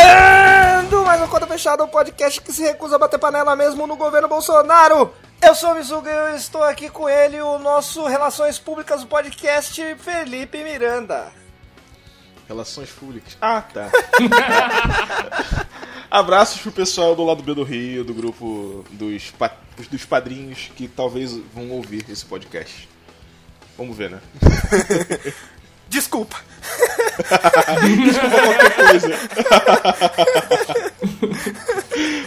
Começando mais um Conta Fechada, um podcast que se recusa a bater panela mesmo no governo Bolsonaro. Eu sou o Mizuga e eu estou aqui com ele, o nosso Relações Públicas do podcast, Felipe Miranda. Relações Públicas. Ah, tá. Abraços pro pessoal do lado B do Rio, do grupo dos, pa dos padrinhos que talvez vão ouvir esse podcast. Vamos ver, né? Desculpa. Desculpa qualquer coisa.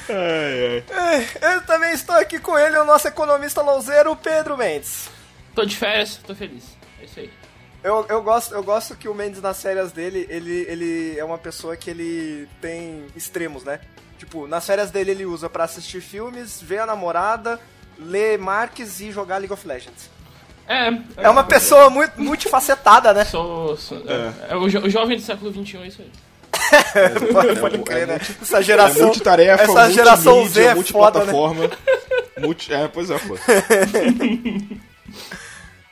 ai, ai. Eu também estou aqui com ele, o nosso economista louzeiro, Pedro Mendes. Tô de férias, tô feliz. É isso aí. Eu, eu, gosto, eu gosto que o Mendes, nas férias dele, ele, ele é uma pessoa que ele tem extremos, né? Tipo, nas férias dele ele usa para assistir filmes, ver a namorada, ler Marques e jogar League of Legends. É, é, é uma pessoa muito multifacetada, né? Sou, sou é. é. o, jo o, jovem do século XXI é isso aí. pode, pode crer, né? Essa geração. É multitarefa, essa geração Z é foda, né? Multi, é, pois é, pô.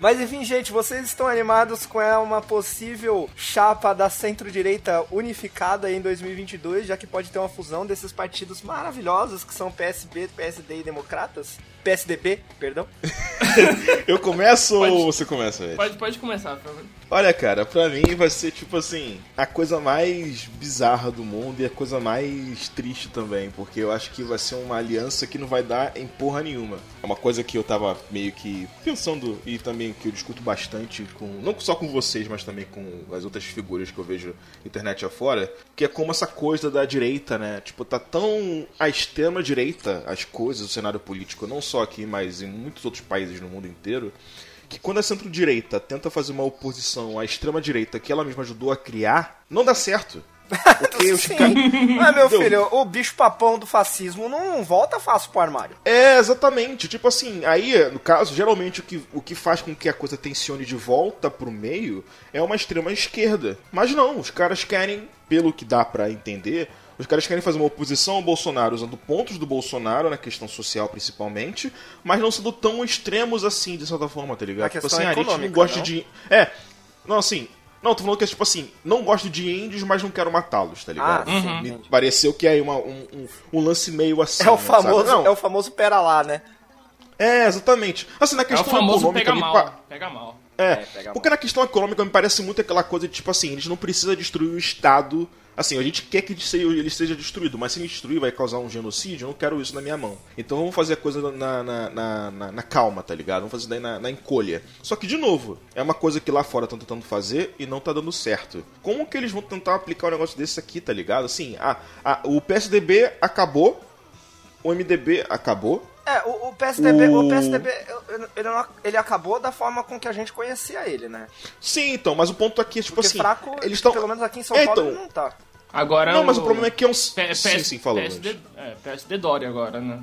Mas enfim, gente, vocês estão animados com uma possível chapa da centro-direita unificada em 2022, já que pode ter uma fusão desses partidos maravilhosos que são PSB, PSD e Democratas? PSDB, perdão. Eu começo pode, ou você começa, velho? Pode, pode começar, por favor. Olha, cara, pra mim vai ser tipo assim, a coisa mais bizarra do mundo e a coisa mais triste também, porque eu acho que vai ser uma aliança que não vai dar em porra nenhuma. É uma coisa que eu tava meio que pensando e também que eu discuto bastante com, não só com vocês, mas também com as outras figuras que eu vejo internet afora, que é como essa coisa da direita, né? Tipo, tá tão à extrema direita as coisas, o cenário político, não só aqui, mas em muitos outros países no mundo inteiro que quando a centro-direita tenta fazer uma oposição à extrema-direita que ela mesma ajudou a criar, não dá certo. Porque os caras. Ah, meu filho, o bicho papão do fascismo não volta fácil pro armário. É, exatamente. Tipo assim, aí, no caso, geralmente o que, o que faz com que a coisa tensione de volta pro meio é uma extrema esquerda. Mas não, os caras querem, pelo que dá para entender, os caras querem fazer uma oposição ao Bolsonaro usando pontos do Bolsonaro, na questão social principalmente, mas não sendo tão extremos assim, de certa forma, tá ligado? A tipo assim, a gente não gosta não? de. É. Não, assim, não, tô falando que é tipo assim, não gosto de índios, mas não quero matá-los, tá ligado? Ah, uhum. Me pareceu que é uma, um, um, um, lance meio assim. É o famoso, é o famoso pera lá, né? É, exatamente. Assim, na questão é o famoso econômica. Pega mal. Pega mal. É, é pega porque mal. na questão econômica me parece muito aquela coisa de tipo assim, eles não precisam destruir o Estado Assim, a gente quer que ele seja destruído, mas se ele destruir vai causar um genocídio, eu não quero isso na minha mão. Então vamos fazer a coisa na, na, na, na, na calma, tá ligado? Vamos fazer daí na, na encolha. Só que, de novo, é uma coisa que lá fora estão tentando fazer e não tá dando certo. Como que eles vão tentar aplicar um negócio desse aqui, tá ligado? Assim, a, a, o PSDB acabou, o MDB acabou, é, o, o PSDB, o... o PSDB ele, ele, acabou da forma com que a gente conhecia ele, né? Sim, então, mas o ponto aqui é tipo Porque assim. fraco, eles estão. Pelo menos aqui em São é, Paulo então, não tá. Agora não, mas o problema é que é um. P sim, sim, falou. PSD, é, PSD Dória agora, né?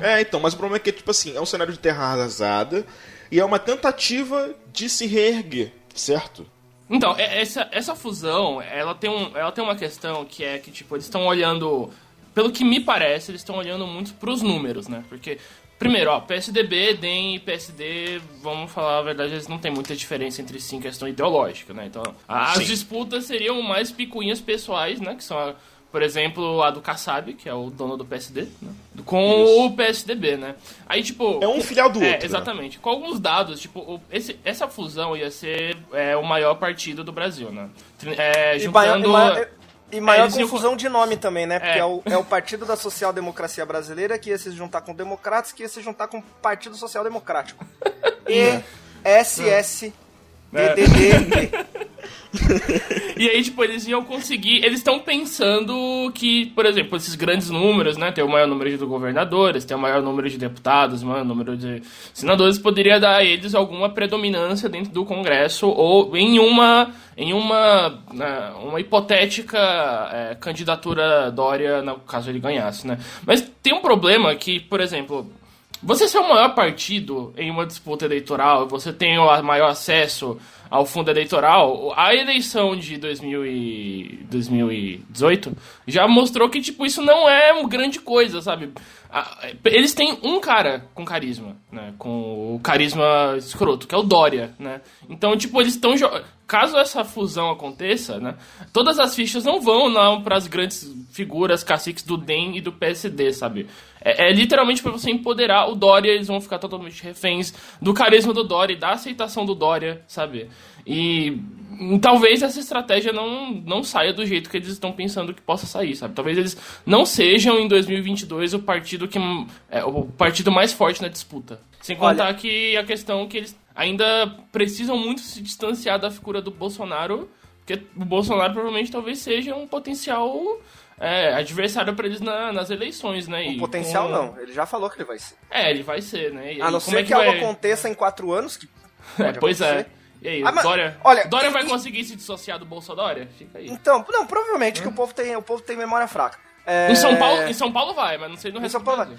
É, então, mas o problema é que, tipo assim, é um cenário de terra arrasada e é uma tentativa de se reerguer, certo? Então, é, essa, essa fusão, ela tem, um, ela tem uma questão que é que, tipo, eles estão olhando. Pelo que me parece, eles estão olhando muito pros números, né? Porque Primeiro, ó, PSDB, DEM e PSD, vamos falar a verdade, eles não tem muita diferença entre si em questão ideológica, né? Então, as Sim. disputas seriam mais picuinhas pessoais, né? Que são, a, por exemplo, a do Kassab, que é o dono do PSD, né? com Isso. o PSDB, né? Aí, tipo... É um filial do é, outro. Né? Exatamente. Né? Com alguns dados, tipo, o, esse, essa fusão ia ser é, o maior partido do Brasil, né? É, juntando... E e maior é, confusão iam... de nome também, né? Porque é. é. o, é o Partido da Social Democracia Brasileira que ia se juntar com democratas, que ia se juntar com o Partido Social Democrático. E SS DDD. e aí, tipo, eles iam conseguir. Eles estão pensando que, por exemplo, esses grandes números, né? Tem o maior número de governadores, tem o maior número de deputados, o maior número de senadores, poderia dar a eles alguma predominância dentro do Congresso ou em uma. Em uma, né, uma hipotética é, candidatura Dória, no caso ele ganhasse, né? Mas tem um problema que, por exemplo, você ser o maior partido em uma disputa eleitoral, você tem o maior acesso ao fundo eleitoral, a eleição de 2000 e 2018 já mostrou que, tipo, isso não é uma grande coisa, sabe? Eles têm um cara com carisma, né? Com o carisma escroto, que é o Dória, né? Então, tipo, eles estão. Caso essa fusão aconteça, né? Todas as fichas não vão não para as grandes figuras caciques do DEM e do PSD, sabe? É, é literalmente para você empoderar o Dória, eles vão ficar totalmente reféns do carisma do Dória e da aceitação do Dória, sabe? E talvez essa estratégia não, não saia do jeito que eles estão pensando que possa sair, sabe? Talvez eles não sejam em 2022 o partido que é o partido mais forte na disputa. Sem contar Olha... que a questão que eles ainda precisam muito se distanciar da figura do Bolsonaro, porque o Bolsonaro provavelmente talvez seja um potencial é, adversário para eles na, nas eleições, né? O potencial com... não, ele já falou que ele vai ser. É, ele vai ser, né? E a não ser é que, que vai... algo aconteça em quatro anos, que é, pois é. acontecer. é. E aí, ah, Dória, olha, Dória vai e, conseguir se dissociar do Bolsonaro? Fica aí. Então, não, provavelmente hum. que o povo tem, o povo tem memória fraca. É... Em, São Paulo, em São Paulo vai, mas não sei no resto São Paulo vai.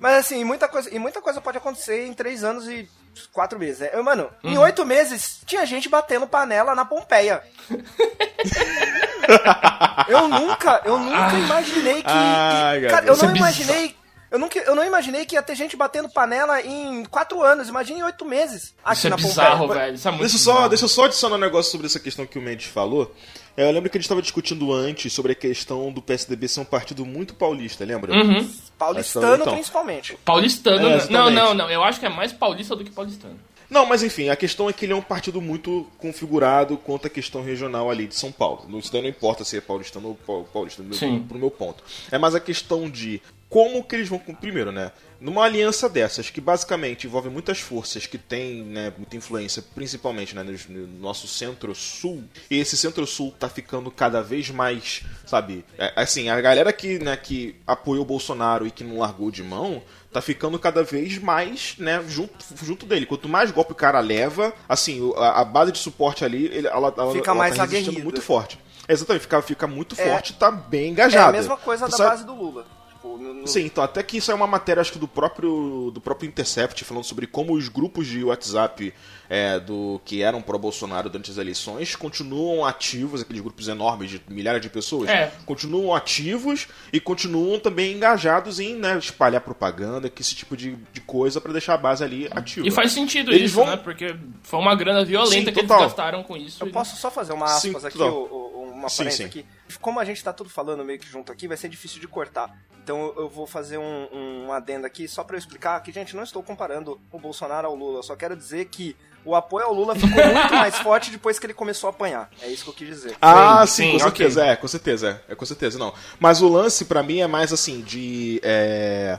Mas assim, muita coisa, e muita coisa pode acontecer em três anos e quatro meses. Né? Eu, mano, uhum. em oito meses tinha gente batendo panela na Pompeia. eu nunca, eu nunca ah. imaginei que. Ah, cara, eu não é imaginei eu, nunca, eu não imaginei que ia ter gente batendo panela em quatro anos. Imagina em oito meses. Aqui isso é na bizarro, velho. Isso é muito deixa, bizarro. Só, deixa eu só adicionar um negócio sobre essa questão que o Mendes falou. É, eu lembro que a gente estava discutindo antes sobre a questão do PSDB ser um partido muito paulista, lembra? Uhum. Paulistano, então, principalmente. Paulistano, é, não, não, não. Eu acho que é mais paulista do que paulistano. Não, mas enfim, a questão é que ele é um partido muito configurado quanto à questão regional ali de São Paulo. Isso daí não importa se é paulistano ou paulista, Sim. pro meu ponto. É mais a questão de como que eles vão. Primeiro, né? Numa aliança dessas, que basicamente envolve muitas forças que têm né, muita influência, principalmente né, no, nosso centro-sul, e esse centro-sul tá ficando cada vez mais, sabe? É, assim, a galera que, né, que apoiou o Bolsonaro e que não largou de mão, tá ficando cada vez mais, né, junto, junto dele. Quanto mais golpe o cara leva, assim, a, a base de suporte ali, ele, ela, ela, fica ela mais tá muito forte. Exatamente, fica, fica muito é, forte, tá bem engajado. É a mesma coisa da base do Lula. Tipo, no, no... Sim, então até que isso é uma matéria, acho que do próprio, do próprio Intercept, falando sobre como os grupos de WhatsApp é, do que eram pró-Bolsonaro durante as eleições continuam ativos, aqueles grupos enormes de milhares de pessoas, é. continuam ativos e continuam também engajados em né, espalhar propaganda, que esse tipo de, de coisa para deixar a base ali ativa. E faz sentido eles isso, vão... né? Porque foi uma grana violenta sim, que eles gastaram com isso. Eu e... posso só fazer uma aspas sim, aqui, uma sim, sim. aqui. Como a gente tá tudo falando meio que junto aqui, vai ser difícil de cortar. Então eu vou fazer um, um adendo aqui só para eu explicar que, gente, não estou comparando o Bolsonaro ao Lula. Eu só quero dizer que o apoio ao Lula ficou muito mais forte depois que ele começou a apanhar. É isso que eu quis dizer. Ah, sim, sim com certeza. Okay. É, com certeza. É, com certeza, não. Mas o lance, para mim, é mais assim, de. É...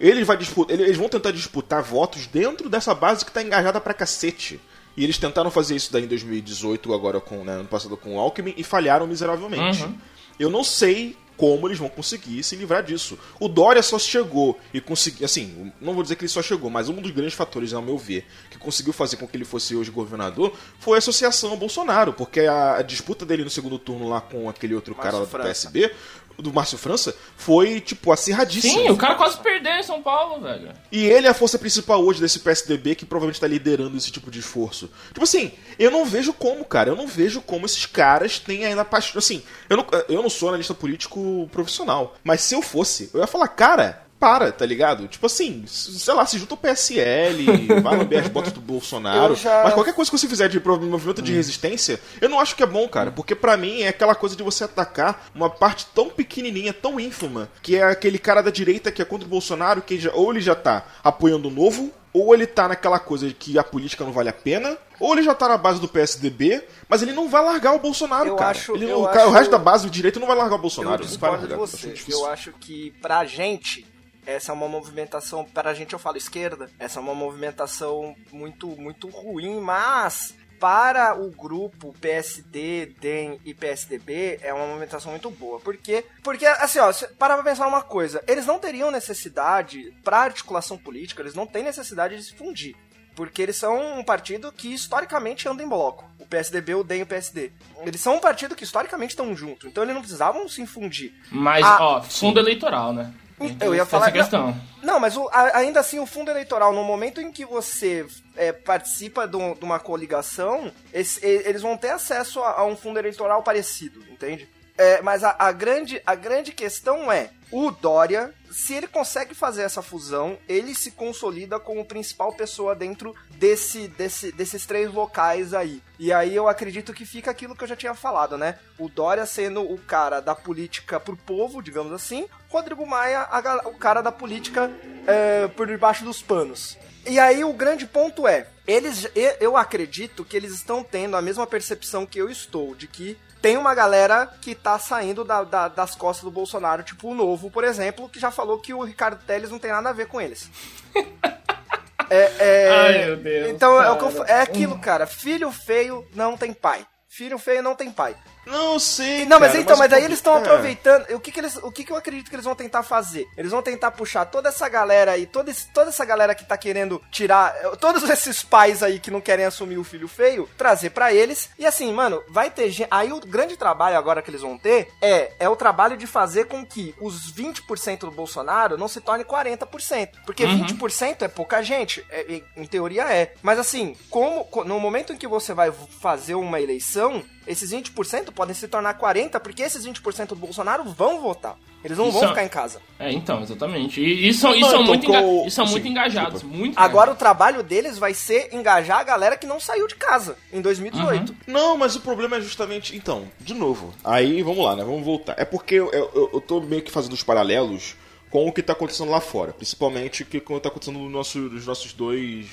Eles, vai disputar, eles vão tentar disputar votos dentro dessa base que tá engajada pra cacete. E eles tentaram fazer isso daí em 2018, agora com, né, ano passado com o Alckmin, e falharam miseravelmente. Uhum. Eu não sei como eles vão conseguir se livrar disso. O Dória só chegou e conseguiu, assim, não vou dizer que ele só chegou, mas um dos grandes fatores, ao meu ver, que conseguiu fazer com que ele fosse hoje governador foi a associação ao Bolsonaro, porque a, a disputa dele no segundo turno lá com aquele outro Márcio cara lá do França. PSB do Márcio França foi, tipo, acirradíssimo. Sim, o cara quase perdeu em São Paulo, velho. E ele é a força principal hoje desse PSDB que provavelmente tá liderando esse tipo de esforço. Tipo assim, eu não vejo como, cara. Eu não vejo como esses caras têm ainda paixão. Assim, eu não, eu não sou analista político profissional. Mas se eu fosse, eu ia falar, cara, para, tá ligado? Tipo assim, sei lá, se junta o PSL, vai lamber as botas do Bolsonaro. Já... Mas qualquer coisa que você fizer de movimento de hum. resistência, eu não acho que é bom, cara. Porque para mim é aquela coisa de você atacar uma parte tão pequenininha, tão ínfima, que é aquele cara da direita que é contra o Bolsonaro, que já, ou ele já tá apoiando o novo, ou ele tá naquela coisa de que a política não vale a pena, ou ele já tá na base do PSDB, mas ele não vai largar o Bolsonaro, eu cara. Acho, ele, o, acho... o resto da base do direito não vai largar o Bolsonaro. Eu discordo de você. Eu acho que pra gente essa é uma movimentação, para a gente eu falo esquerda, essa é uma movimentação muito, muito ruim, mas para o grupo PSD, DEM e PSDB é uma movimentação muito boa. Por quê? Porque, assim, ó, para pra pensar uma coisa, eles não teriam necessidade, para articulação política, eles não têm necessidade de se fundir. Porque eles são um partido que historicamente anda em bloco. O PSDB, o DEM e o PSD. Eles são um partido que historicamente estão juntos. Então eles não precisavam se infundir. Mas, ah, ó, fundo eleitoral, né? Então, eu ia falar. Não, não mas o, a, ainda assim, o fundo eleitoral, no momento em que você é, participa de, uma coligação, esse, eles vão ter acesso a, a, um fundo eleitoral parecido, entende? É, mas a, a, grande, a grande questão é: o Dória, se ele consegue fazer essa fusão, ele se consolida como principal pessoa dentro desse, desse, desses três locais aí. E aí eu acredito que fica aquilo que eu já tinha falado, né? O Dória sendo o cara da política pro povo, digamos assim, Rodrigo Maia a, o cara da política é, por debaixo dos panos. E aí o grande ponto é, eles, eu acredito que eles estão tendo a mesma percepção que eu estou, de que tem uma galera que tá saindo da, da, das costas do Bolsonaro, tipo o Novo, por exemplo, que já falou que o Ricardo Teles não tem nada a ver com eles. é, é... Ai, meu Deus. Então é, eu, é aquilo, cara. Filho feio não tem pai. Filho feio não tem pai. Não sei. Não, mas então, mas, mas aí eles estão é. aproveitando. O que que eles, o que que eu acredito que eles vão tentar fazer? Eles vão tentar puxar toda essa galera aí, toda, esse, toda essa galera que tá querendo tirar, todos esses pais aí que não querem assumir o filho feio, trazer para eles. E assim, mano, vai ter gente. Aí o grande trabalho agora que eles vão ter é, é o trabalho de fazer com que os 20% do Bolsonaro não se torne 40%. Porque uhum. 20% é pouca gente. É, em teoria é. Mas assim, como no momento em que você vai fazer uma eleição, esses 20% podem se tornar 40%, porque esses 20% do Bolsonaro vão votar. Eles não vão ficar em casa. É, então, exatamente. E, e são, e são, muito, enga... e são muito engajados. Muito Agora o trabalho deles vai ser engajar a galera que não saiu de casa em 2018. Uhum. Não, mas o problema é justamente. Então, de novo. Aí vamos lá, né? Vamos voltar. É porque eu, eu, eu tô meio que fazendo os paralelos com o que está acontecendo lá fora, principalmente o que está acontecendo no nosso, nos nossos dois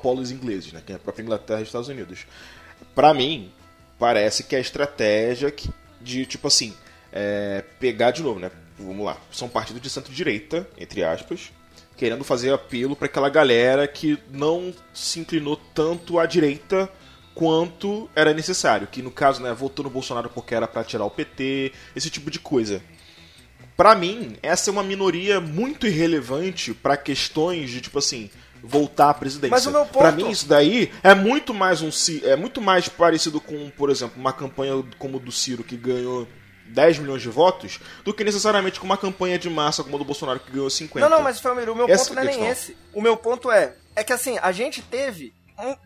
polos ingleses, né, que é a própria Inglaterra e Estados Unidos. Para mim, parece que é a estratégia de, tipo assim, é, pegar de novo, né? Vamos lá. São partidos de centro-direita, entre aspas, querendo fazer apelo para aquela galera que não se inclinou tanto à direita quanto era necessário. Que no caso, né, votou no Bolsonaro porque era para tirar o PT, esse tipo de coisa. Para mim, essa é uma minoria muito irrelevante para questões de tipo assim, voltar à presidência. Mas o meu ponto... Pra mim, isso daí é muito mais um é muito mais parecido com, por exemplo, uma campanha como do Ciro que ganhou 10 milhões de votos do que necessariamente com uma campanha de massa como a do Bolsonaro que ganhou 50. Não, não, mas Família, o meu Essa ponto não é nem esse. O meu ponto é é que assim, a gente teve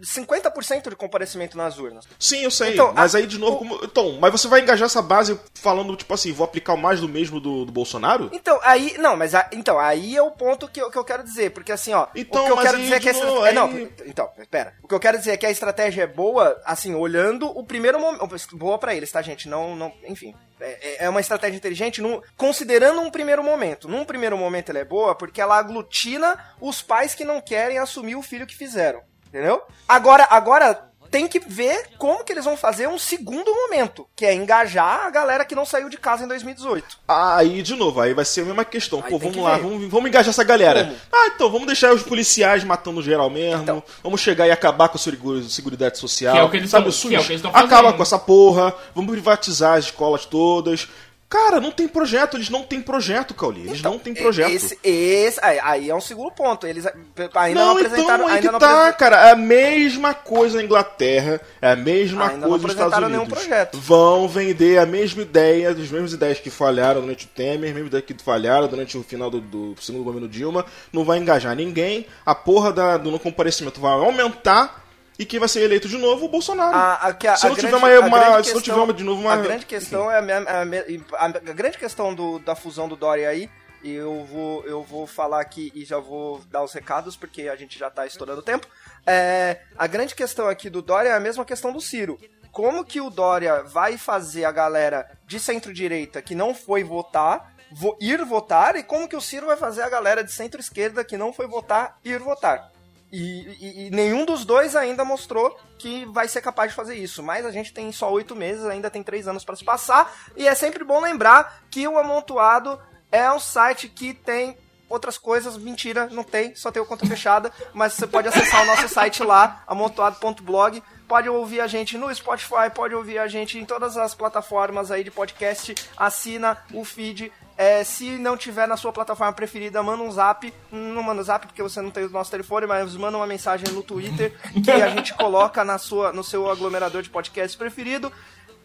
50% de comparecimento nas urnas. Sim, eu sei. Então, mas a, aí, de novo, o... como, então, mas você vai engajar essa base falando, tipo assim, vou aplicar mais do mesmo do, do Bolsonaro? Então, aí. Não, mas a, então, aí é o ponto que eu, que eu quero dizer. Porque assim, ó. Então, o que eu quero aí, dizer é que essa. Novo, é, não, então, pera. O que eu quero dizer é que a estratégia é boa, assim, olhando o primeiro momento. Boa para eles, tá, gente? Não. não enfim. É, é uma estratégia inteligente num, considerando um primeiro momento. Num primeiro momento ela é boa porque ela aglutina os pais que não querem assumir o filho que fizeram. Entendeu? Agora, agora tem que ver como que eles vão fazer um segundo momento, que é engajar a galera que não saiu de casa em 2018. Aí, de novo, aí vai ser a mesma questão. Aí Pô, vamos lá, vamos, vamos engajar essa galera. Como? Ah, então, vamos deixar os policiais matando geral mesmo. Então. Vamos chegar e acabar com a Seguridade Social. Que é o que eles sabe, estão, que é o que eles Acaba com essa porra. Vamos privatizar as escolas todas. Cara, não tem projeto, eles não têm projeto, Cauli. Eles então, não têm projeto. Esse, esse, aí é um segundo ponto. Eles ainda não, não apresentaram. Então, aí ainda que não tá, cara. É a mesma coisa na Inglaterra, é a mesma ainda coisa nos Estados Unidos. Nenhum projeto. Vão vender a mesma ideia, as mesmas ideias que falharam durante o Temer, as mesmas ideias que falharam durante o final do, do segundo governo Dilma. Não vai engajar ninguém. A porra da, do não comparecimento vai aumentar e quem vai ser eleito de novo? O Bolsonaro. A, a, a, se, não tiver uma, uma se não tiver uma, de novo uma. A grande questão é a, grande questão do, da fusão do Dória aí. E eu vou, eu vou falar aqui e já vou dar os recados, porque a gente já está estourando o tempo. É, a grande questão aqui do Dória é a mesma questão do Ciro. Como que o Dória vai fazer a galera de centro-direita que não foi votar ir votar e como que o Ciro vai fazer a galera de centro-esquerda que não foi votar ir votar. E, e, e, nenhum dos dois ainda mostrou que vai ser capaz de fazer isso. Mas a gente tem só oito meses, ainda tem três anos para se passar. E é sempre bom lembrar que o Amontoado é um site que tem outras coisas. Mentira, não tem, só tem o conta fechada. mas você pode acessar o nosso site lá, amontoado.blog. Pode ouvir a gente no Spotify, pode ouvir a gente em todas as plataformas aí de podcast. Assina o feed é, se não tiver na sua plataforma preferida, manda um zap. Não manda um zap porque você não tem o nosso telefone, mas manda uma mensagem no Twitter que a gente coloca na sua, no seu aglomerador de podcast preferido.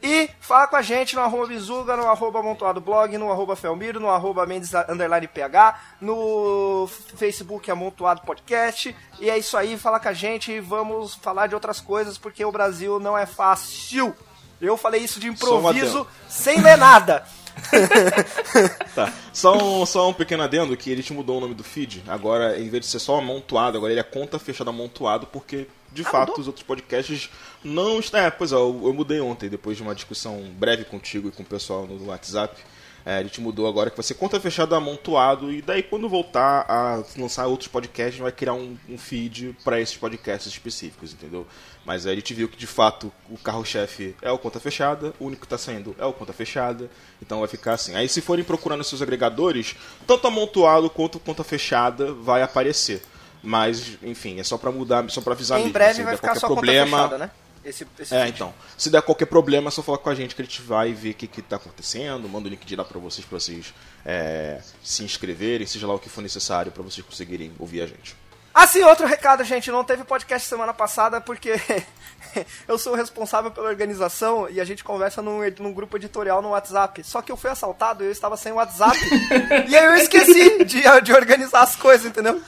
E fala com a gente no arroba Bizuga, no arroba Amontoado Blog, no arroba Felmiro, no arroba Mendes Underline PH, no Facebook Amontoado Podcast. E é isso aí, fala com a gente e vamos falar de outras coisas, porque o Brasil não é fácil. Eu falei isso de improviso, sem ler nada. Tá. Só um, só um pequeno adendo que ele te mudou o nome do feed. Agora, em vez de ser só amontoado, agora ele é conta fechada amontoado, porque de ah, fato mudou? os outros podcasts não estão. É, pois é, eu, eu, mudei ontem, depois de uma discussão breve contigo e com o pessoal no WhatsApp. É, a gente mudou agora que vai ser conta fechada amontoado. E daí, quando voltar a lançar outros podcasts, a gente vai criar um, um feed para esses podcasts específicos, entendeu? Mas aí a gente viu que de fato o carro-chefe é o conta fechada, o único que está saindo é o conta fechada, então vai ficar assim. Aí se forem procurando seus agregadores, tanto amontoado quanto conta fechada vai aparecer. Mas, enfim, é só para mudar, só para avisar Em mesmo, breve vai ficar só problema, conta fechada, né? Esse, esse é, vídeo. então. Se der qualquer problema, é só falar com a gente que a gente vai ver o que, que tá acontecendo, manda o link de lá para vocês, para vocês é, se inscreverem, seja lá o que for necessário para vocês conseguirem ouvir a gente. Ah, sim, outro recado, gente. Não teve podcast semana passada porque eu sou o responsável pela organização e a gente conversa num, num, grupo editorial no WhatsApp. Só que eu fui assaltado e eu estava sem WhatsApp. e aí eu esqueci de, de organizar as coisas, entendeu?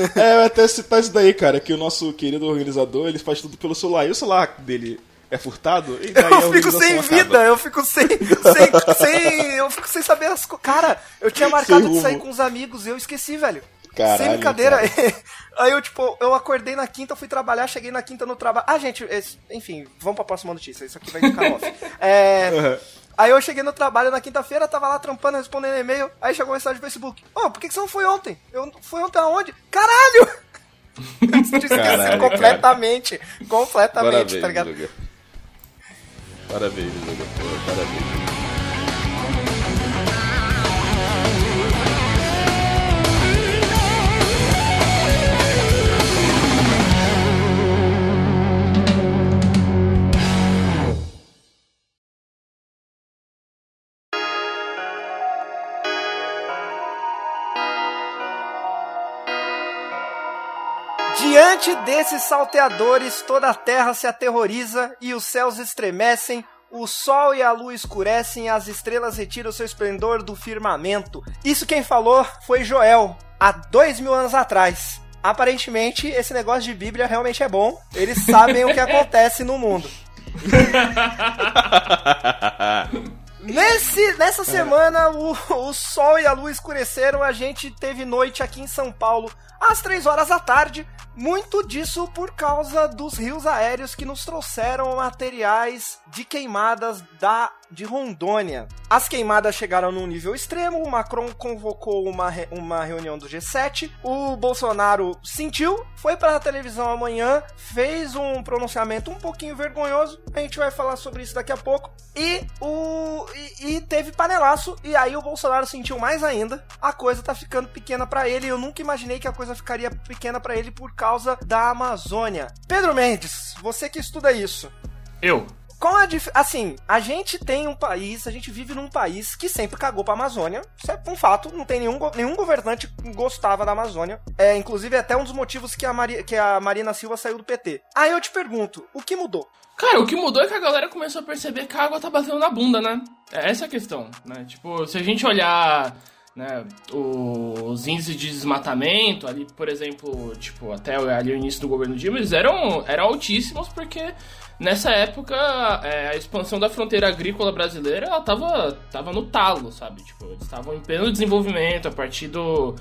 é, eu até citar isso daí, cara, que o nosso querido organizador, ele faz tudo pelo celular. E o celular dele é furtado, e daí eu fico sem vida, eu fico sem, sem, sem, eu fico sem saber as coisas. Cara, eu tinha marcado de sair com os amigos e eu esqueci, velho. Caralho, sem brincadeira. Cara. Aí eu, tipo, eu acordei na quinta, fui trabalhar, cheguei na quinta no trabalho. Ah, gente, esse... enfim, vamos pra próxima notícia. Isso aqui vai ficar off. É. Uhum. Aí eu cheguei no trabalho na quinta-feira, tava lá trampando, respondendo e-mail. Aí chegou uma mensagem no Facebook: Ô, oh, por que, que você não foi ontem? Eu fui ontem aonde? Caralho! Caralho completamente. Cara. Completamente, Parabéns, tá ligado? Luga. Parabéns, Luga. Parabéns. Diante desses salteadores, toda a terra se aterroriza e os céus estremecem, o sol e a lua escurecem, as estrelas retiram seu esplendor do firmamento. Isso quem falou foi Joel, há dois mil anos atrás. Aparentemente, esse negócio de Bíblia realmente é bom. Eles sabem o que acontece no mundo. Nesse, nessa semana, o, o sol e a lua escureceram. A gente teve noite aqui em São Paulo às 3 horas da tarde. Muito disso por causa dos rios aéreos que nos trouxeram materiais de queimadas da de Rondônia. As queimadas chegaram num nível extremo, o Macron convocou uma, re, uma reunião do G7, o Bolsonaro sentiu, foi para a televisão amanhã, fez um pronunciamento um pouquinho vergonhoso, a gente vai falar sobre isso daqui a pouco, e, o, e, e teve panelaço, e aí o Bolsonaro sentiu mais ainda, a coisa tá ficando pequena para ele, eu nunca imaginei que a coisa ficaria pequena para ele por causa da Amazônia. Pedro Mendes, você que estuda isso. Eu. Qual a dif... Assim, a gente tem um país, a gente vive num país que sempre cagou pra Amazônia. Isso é um fato, não tem nenhum, nenhum governante gostava da Amazônia. É, inclusive, é até um dos motivos que a, Mari... que a Marina Silva saiu do PT. Aí eu te pergunto, o que mudou? Cara, o que mudou é que a galera começou a perceber que a água tá batendo na bunda, né? É essa a questão, né? Tipo, se a gente olhar né, os índices de desmatamento ali, por exemplo, tipo, até ali o início do governo Dilma, eles eram, eram altíssimos porque nessa época é, a expansão da fronteira agrícola brasileira ela tava, tava no talo, sabe? Tipo, eles estavam em pleno desenvolvimento a partir do,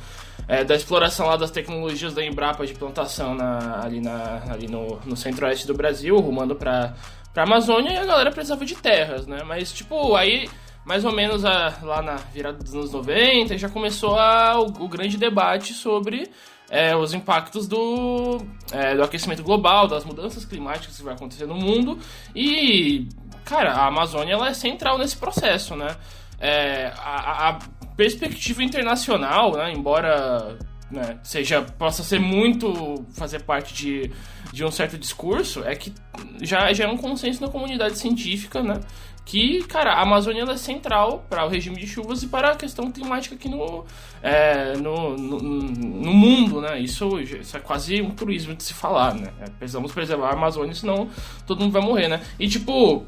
é, da exploração lá das tecnologias da Embrapa de plantação na, ali, na, ali no, no centro-oeste do Brasil, rumando pra, pra Amazônia e a galera precisava de terras, né? Mas, tipo, aí mais ou menos a, lá na virada dos anos 90 já começou a, o, o grande debate sobre é, os impactos do, é, do aquecimento global, das mudanças climáticas que vai acontecer no mundo. E, cara, a Amazônia ela é central nesse processo, né? É, a, a, perspectiva internacional, né, embora né, seja possa ser muito fazer parte de, de um certo discurso, é que já, já é um consenso na comunidade científica, né? Que, cara, a Amazônia é central para o regime de chuvas e para a questão climática aqui no, é, no, no, no, mundo, né? Isso, isso é quase um turismo de se falar, né? É, precisamos preservar a Amazônia, senão todo mundo vai morrer, né? E, tipo,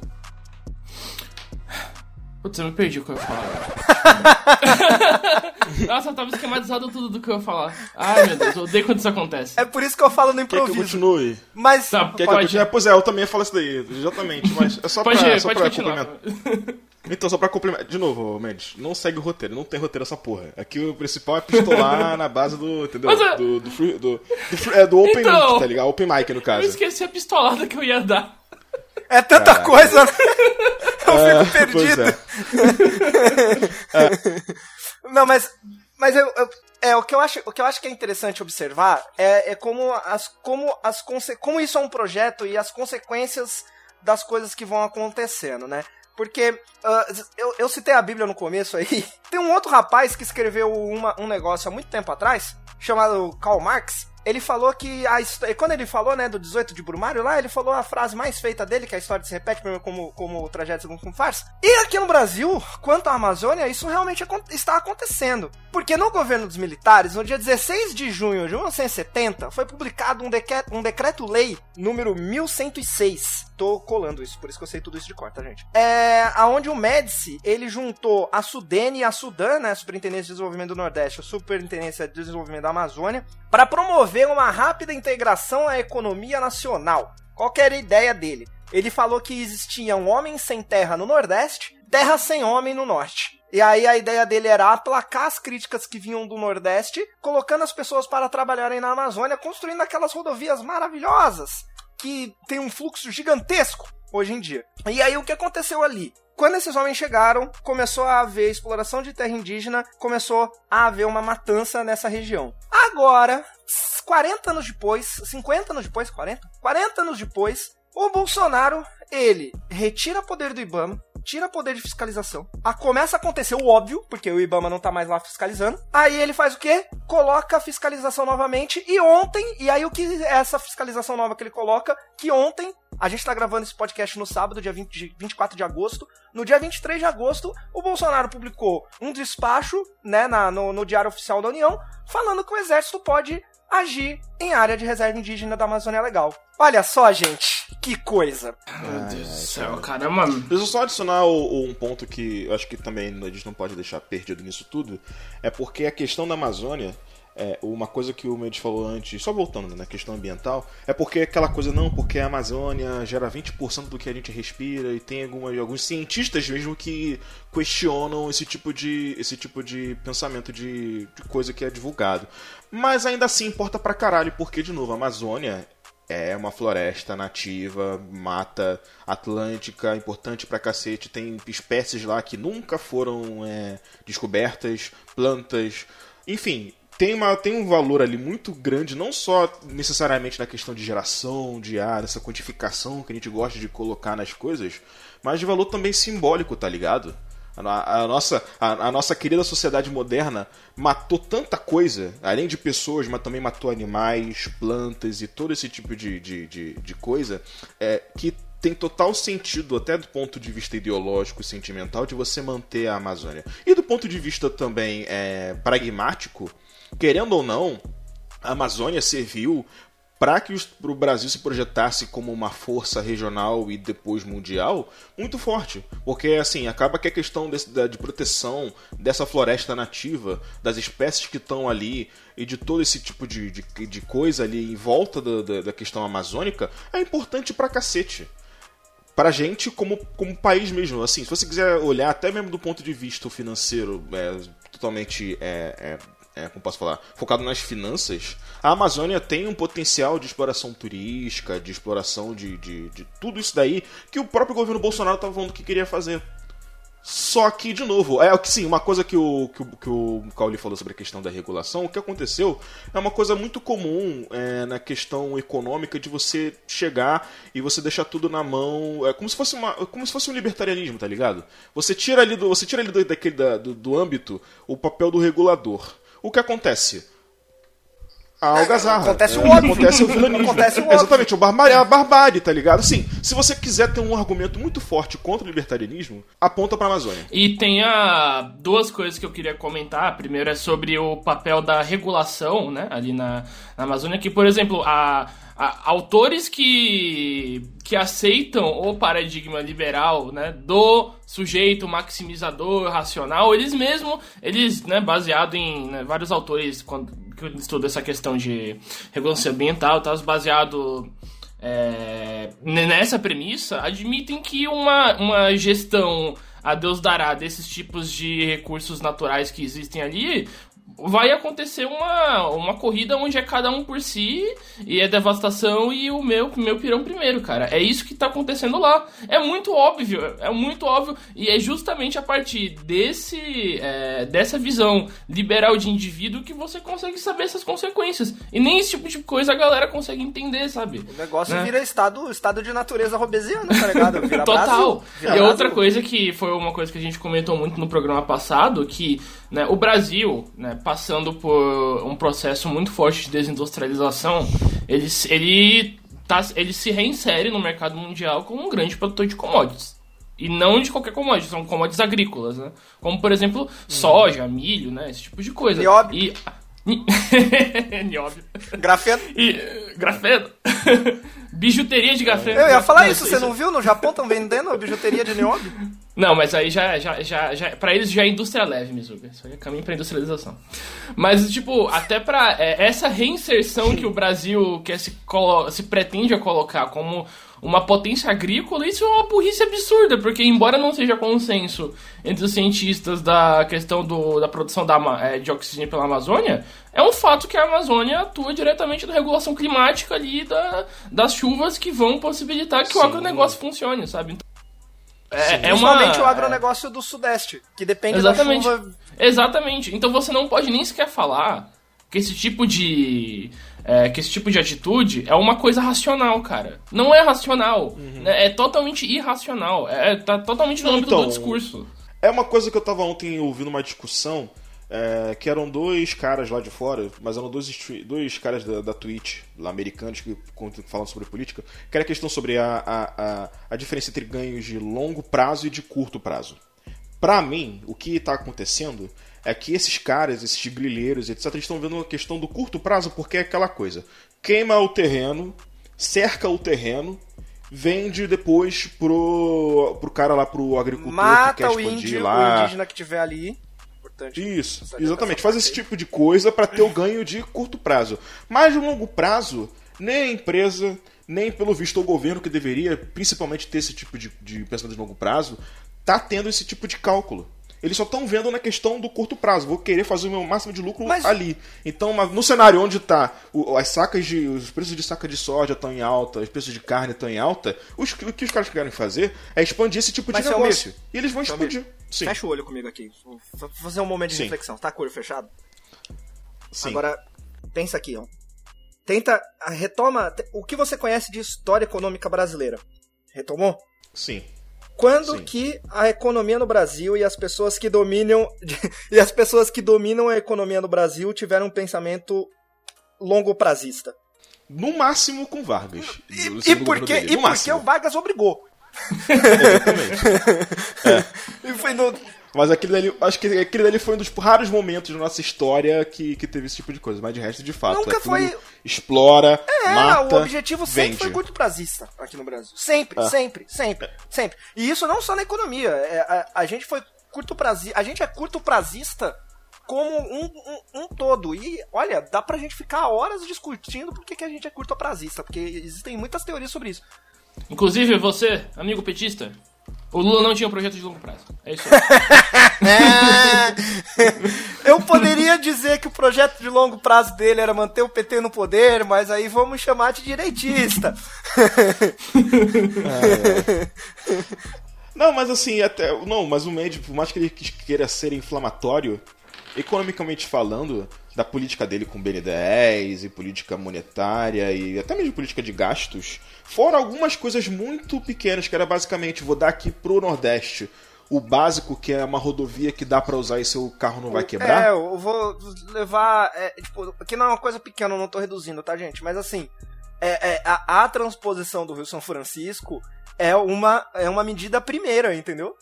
Putz, eu me perdi o que eu ia falar. Nossa, eu tava esquematizado tudo do que eu ia falar. Ai, meu Deus, eu odeio quando isso acontece. É por isso que eu falo no improviso. Quer que eu continue? Mas... Tá, Quer pode... que eu Pois é, eu também falo isso daí, exatamente. Mas é só pode pra, ir, só pode pra continuar. complementar. Então, só pra complementar. De novo, Mendes, não segue o roteiro, não tem roteiro essa porra. Aqui o principal é pistolar na base do. Entendeu? Mas, do, do, do, do, do, é, do Open então, Mic, tá ligado? Open Mic, no caso. Eu esqueci a pistolada que eu ia dar. É tanta Caraca. coisa, né? Eu é, fico perdido. É. Não, mas, mas eu, eu, é, o, que eu acho, o que eu acho que é interessante observar é, é como, as, como, as, como isso é um projeto e as consequências das coisas que vão acontecendo, né? Porque uh, eu, eu citei a Bíblia no começo aí. Tem um outro rapaz que escreveu uma, um negócio há muito tempo atrás, chamado Karl Marx, ele falou que a quando ele falou, né, do 18 de Brumário lá, ele falou a frase mais feita dele, que a história se repete como, como trajeto segundo como farsa. E aqui no Brasil, quanto à Amazônia, isso realmente está acontecendo. Porque no governo dos militares, no dia 16 de junho de 1970, foi publicado um, decreto, um decreto-lei número 1106. Tô colando isso, por isso que eu sei tudo isso de cor, tá, gente? É, aonde o Médici, ele juntou a Sudene e a Sudan, né, Superintendência de Desenvolvimento do Nordeste, a Superintendência de Desenvolvimento da Amazônia, para promover uma rápida integração à economia nacional. Qual era a ideia dele? Ele falou que existia um homem sem terra no Nordeste, terra sem homem no Norte. E aí a ideia dele era aplacar as críticas que vinham do Nordeste, colocando as pessoas para trabalharem na Amazônia, construindo aquelas rodovias maravilhosas que tem um fluxo gigantesco hoje em dia. E aí o que aconteceu ali? Quando esses homens chegaram, começou a haver exploração de terra indígena, começou a haver uma matança nessa região. Agora, 40 anos depois, 50 anos depois, 40? 40 anos depois, o Bolsonaro, ele retira poder do IBAMA, tira poder de fiscalização. A, começa a acontecer o óbvio, porque o IBAMA não tá mais lá fiscalizando. Aí ele faz o quê? Coloca a fiscalização novamente. E ontem, e aí o que é essa fiscalização nova que ele coloca? Que ontem a gente está gravando esse podcast no sábado, dia 20, 24 de agosto. No dia 23 de agosto, o Bolsonaro publicou um despacho né, na, no, no Diário Oficial da União falando que o Exército pode agir em área de reserva indígena da Amazônia Legal. Olha só, gente, que coisa. Meu Deus do céu, caramba. Deixa eu só adicionar o, um ponto que eu acho que também a gente não pode deixar perdido nisso tudo. É porque a questão da Amazônia é, uma coisa que o Mendes falou antes, só voltando na né, questão ambiental, é porque aquela coisa, não, porque a Amazônia gera 20% do que a gente respira e tem alguns cientistas mesmo que questionam esse tipo de, esse tipo de pensamento de, de coisa que é divulgado. Mas ainda assim importa pra caralho, porque, de novo, a Amazônia é uma floresta nativa, mata atlântica, importante pra cacete. Tem espécies lá que nunca foram é, descobertas, plantas. Enfim, tem, uma, tem um valor ali muito grande, não só necessariamente na questão de geração, de ar, essa quantificação que a gente gosta de colocar nas coisas, mas de valor também simbólico, tá ligado? A, a nossa, a, a, nossa querida sociedade moderna matou tanta coisa, além de pessoas, mas também matou animais, plantas e todo esse tipo de, de, de, de coisa, é, que tem total sentido, até do ponto de vista ideológico e sentimental, de você manter a Amazônia. E do ponto de vista também é, pragmático, querendo ou não, a Amazônia serviu para que o Brasil se projetasse como uma força regional e depois mundial muito forte. Porque, assim, acaba que a questão desse, de proteção dessa floresta nativa, das espécies que estão ali e de todo esse tipo de, de, de coisa ali em volta da, da, da questão amazônica é importante pra cacete pra gente como, como país mesmo. Assim, se você quiser olhar até mesmo do ponto de vista financeiro, é, totalmente é, é, é, como posso falar, focado nas finanças, a Amazônia tem um potencial de exploração turística, de exploração de, de, de tudo isso daí que o próprio governo Bolsonaro estava falando que queria fazer. Só que, de novo, é o que sim, uma coisa que o, que o, que o Cauli falou sobre a questão da regulação, o que aconteceu é uma coisa muito comum é, na questão econômica de você chegar e você deixar tudo na mão. É como se fosse, uma, como se fosse um libertarianismo, tá ligado? Você tira ali do, você tira ali do, daquele, da, do, do âmbito o papel do regulador. O que acontece? a algazarra. Acontece o óbvio. Acontece o vilanismo. Acontece o óbvio. Exatamente, o barbárie, a barbárie, tá ligado? Sim, se você quiser ter um argumento muito forte contra o libertarianismo, aponta pra Amazônia. E tem a duas coisas que eu queria comentar. A primeira é sobre o papel da regulação, né, ali na, na Amazônia, que, por exemplo, a autores que, que aceitam o paradigma liberal, né, do sujeito maximizador racional, eles mesmo, eles, né, baseado em né, vários autores quando que estudam essa questão de regulação ambiental, tá, baseado é, nessa premissa, admitem que uma, uma gestão a Deus dará desses tipos de recursos naturais que existem ali vai acontecer uma, uma corrida onde é cada um por si e é devastação e o meu, meu pirão primeiro, cara. É isso que tá acontecendo lá. É muito óbvio, é muito óbvio e é justamente a partir desse é, dessa visão liberal de indivíduo que você consegue saber essas consequências. E nem esse tipo de coisa a galera consegue entender, sabe? O negócio né? vira estado, estado de natureza robesiano, tá ligado? Vira Total. Vira e outra coisa que foi uma coisa que a gente comentou muito no programa passado, que né, o Brasil, né, passando por um processo muito forte de desindustrialização, ele, ele, tá, ele se reinsere no mercado mundial como um grande produtor de commodities. E não de qualquer commodity, são commodities agrícolas, né? Como, por exemplo, soja, milho, né? Esse tipo de coisa. Nióbio. E... Nióbio. Grafeno. E... Grafeno. bijuteria de grafeno. Eu ia falar isso, você não viu? No Japão estão vendendo bijuteria de nióbio? Não, mas aí já, já, já, já pra eles já é indústria leve, Mizuga. Isso aí é caminho pra industrialização. Mas, tipo, até pra é, essa reinserção que o Brasil quer se, se pretende a colocar como uma potência agrícola, isso é uma burrice absurda, porque embora não seja consenso entre os cientistas da questão do, da produção da, é, de oxigênio pela Amazônia, é um fato que a Amazônia atua diretamente na regulação climática ali da, das chuvas que vão possibilitar que Sim. o agronegócio funcione, sabe? Então, é, é uma... o agronegócio do Sudeste, que depende Exatamente. da chuva. Exatamente. Então você não pode nem sequer falar que esse tipo de. É, que esse tipo de atitude é uma coisa racional, cara. Não é racional. Uhum. É, é, totalmente irracional. É, tá totalmente no âmbito então, do discurso. É uma coisa que eu tava ontem ouvindo uma discussão é, que eram dois caras lá de fora, mas eram dois, dois caras da, da Twitch, lá americanos, que falam sobre política, que era a questão sobre a, a, a, a diferença entre ganhos de longo prazo e de curto prazo. Para mim, o que está acontecendo é que esses caras, esses grilheiros, etc., estão vendo a questão do curto prazo, porque é aquela coisa: queima o terreno, cerca o terreno, vende depois pro, pro cara lá, pro agricultor Mata que quer expandir o índio, lá. o indígena que tiver ali importante. Isso, exatamente. Faz esse tipo de coisa para ter o ganho de curto prazo. Mas de longo prazo, nem a empresa, nem pelo visto o governo que deveria, principalmente ter esse tipo de, de pensamento de longo prazo, tá tendo esse tipo de cálculo. Eles só estão vendo na questão do curto prazo. Vou querer fazer o meu máximo de lucro Mas... ali. Então, no cenário onde está as sacas de. Os preços de saca de soja estão em alta, os preços de carne estão em alta, os, o que os caras querem fazer é expandir esse tipo de Mas, negócio. E eles vão expandir. Sim. Fecha o olho comigo aqui. Vou fazer um momento de Sim. reflexão. Tá com o olho fechado? Sim. Agora, pensa aqui, ó. Tenta. Retoma. O que você conhece de história econômica brasileira? Retomou? Sim. Quando Sim. que a economia no Brasil e as pessoas que dominam e as pessoas que dominam a economia no Brasil tiveram um pensamento longo prazista? No máximo com Vargas. E, e porque, e porque o Vargas obrigou. Exatamente. é. E foi no... Mas aquele dali, acho que aquele dali foi um dos raros momentos da nossa história que, que teve esse tipo de coisa. Mas de resto, de fato, Nunca é foi... explora, é, mata, o objetivo sempre vende. foi curto prazista aqui no Brasil. Sempre, é. sempre, sempre, sempre. E isso não só na economia. É, a, a, gente foi curto prazista, a gente é curto prazista como um, um, um, todo. E, olha, dá pra gente ficar horas discutindo por que a gente é curto prazista, porque existem muitas teorias sobre isso. Inclusive você, amigo petista, o Lula não tinha um projeto de longo prazo. É isso aí. Eu poderia dizer que o projeto de longo prazo dele era manter o PT no poder, mas aí vamos chamar de direitista. Não, mas assim, até. Não, mas o médico, por mais que ele queira ser inflamatório, economicamente falando, da política dele com o BN10 e política monetária e até mesmo política de gastos, foram algumas coisas muito pequenas, que era basicamente, vou dar aqui pro Nordeste o básico, que é uma rodovia que dá para usar e seu carro não vai quebrar? É, eu vou levar. É, tipo, aqui não é uma coisa pequena, eu não tô reduzindo, tá, gente? Mas assim, é, é a, a, transposição do Rio São Francisco é uma, é uma medida primeira, entendeu?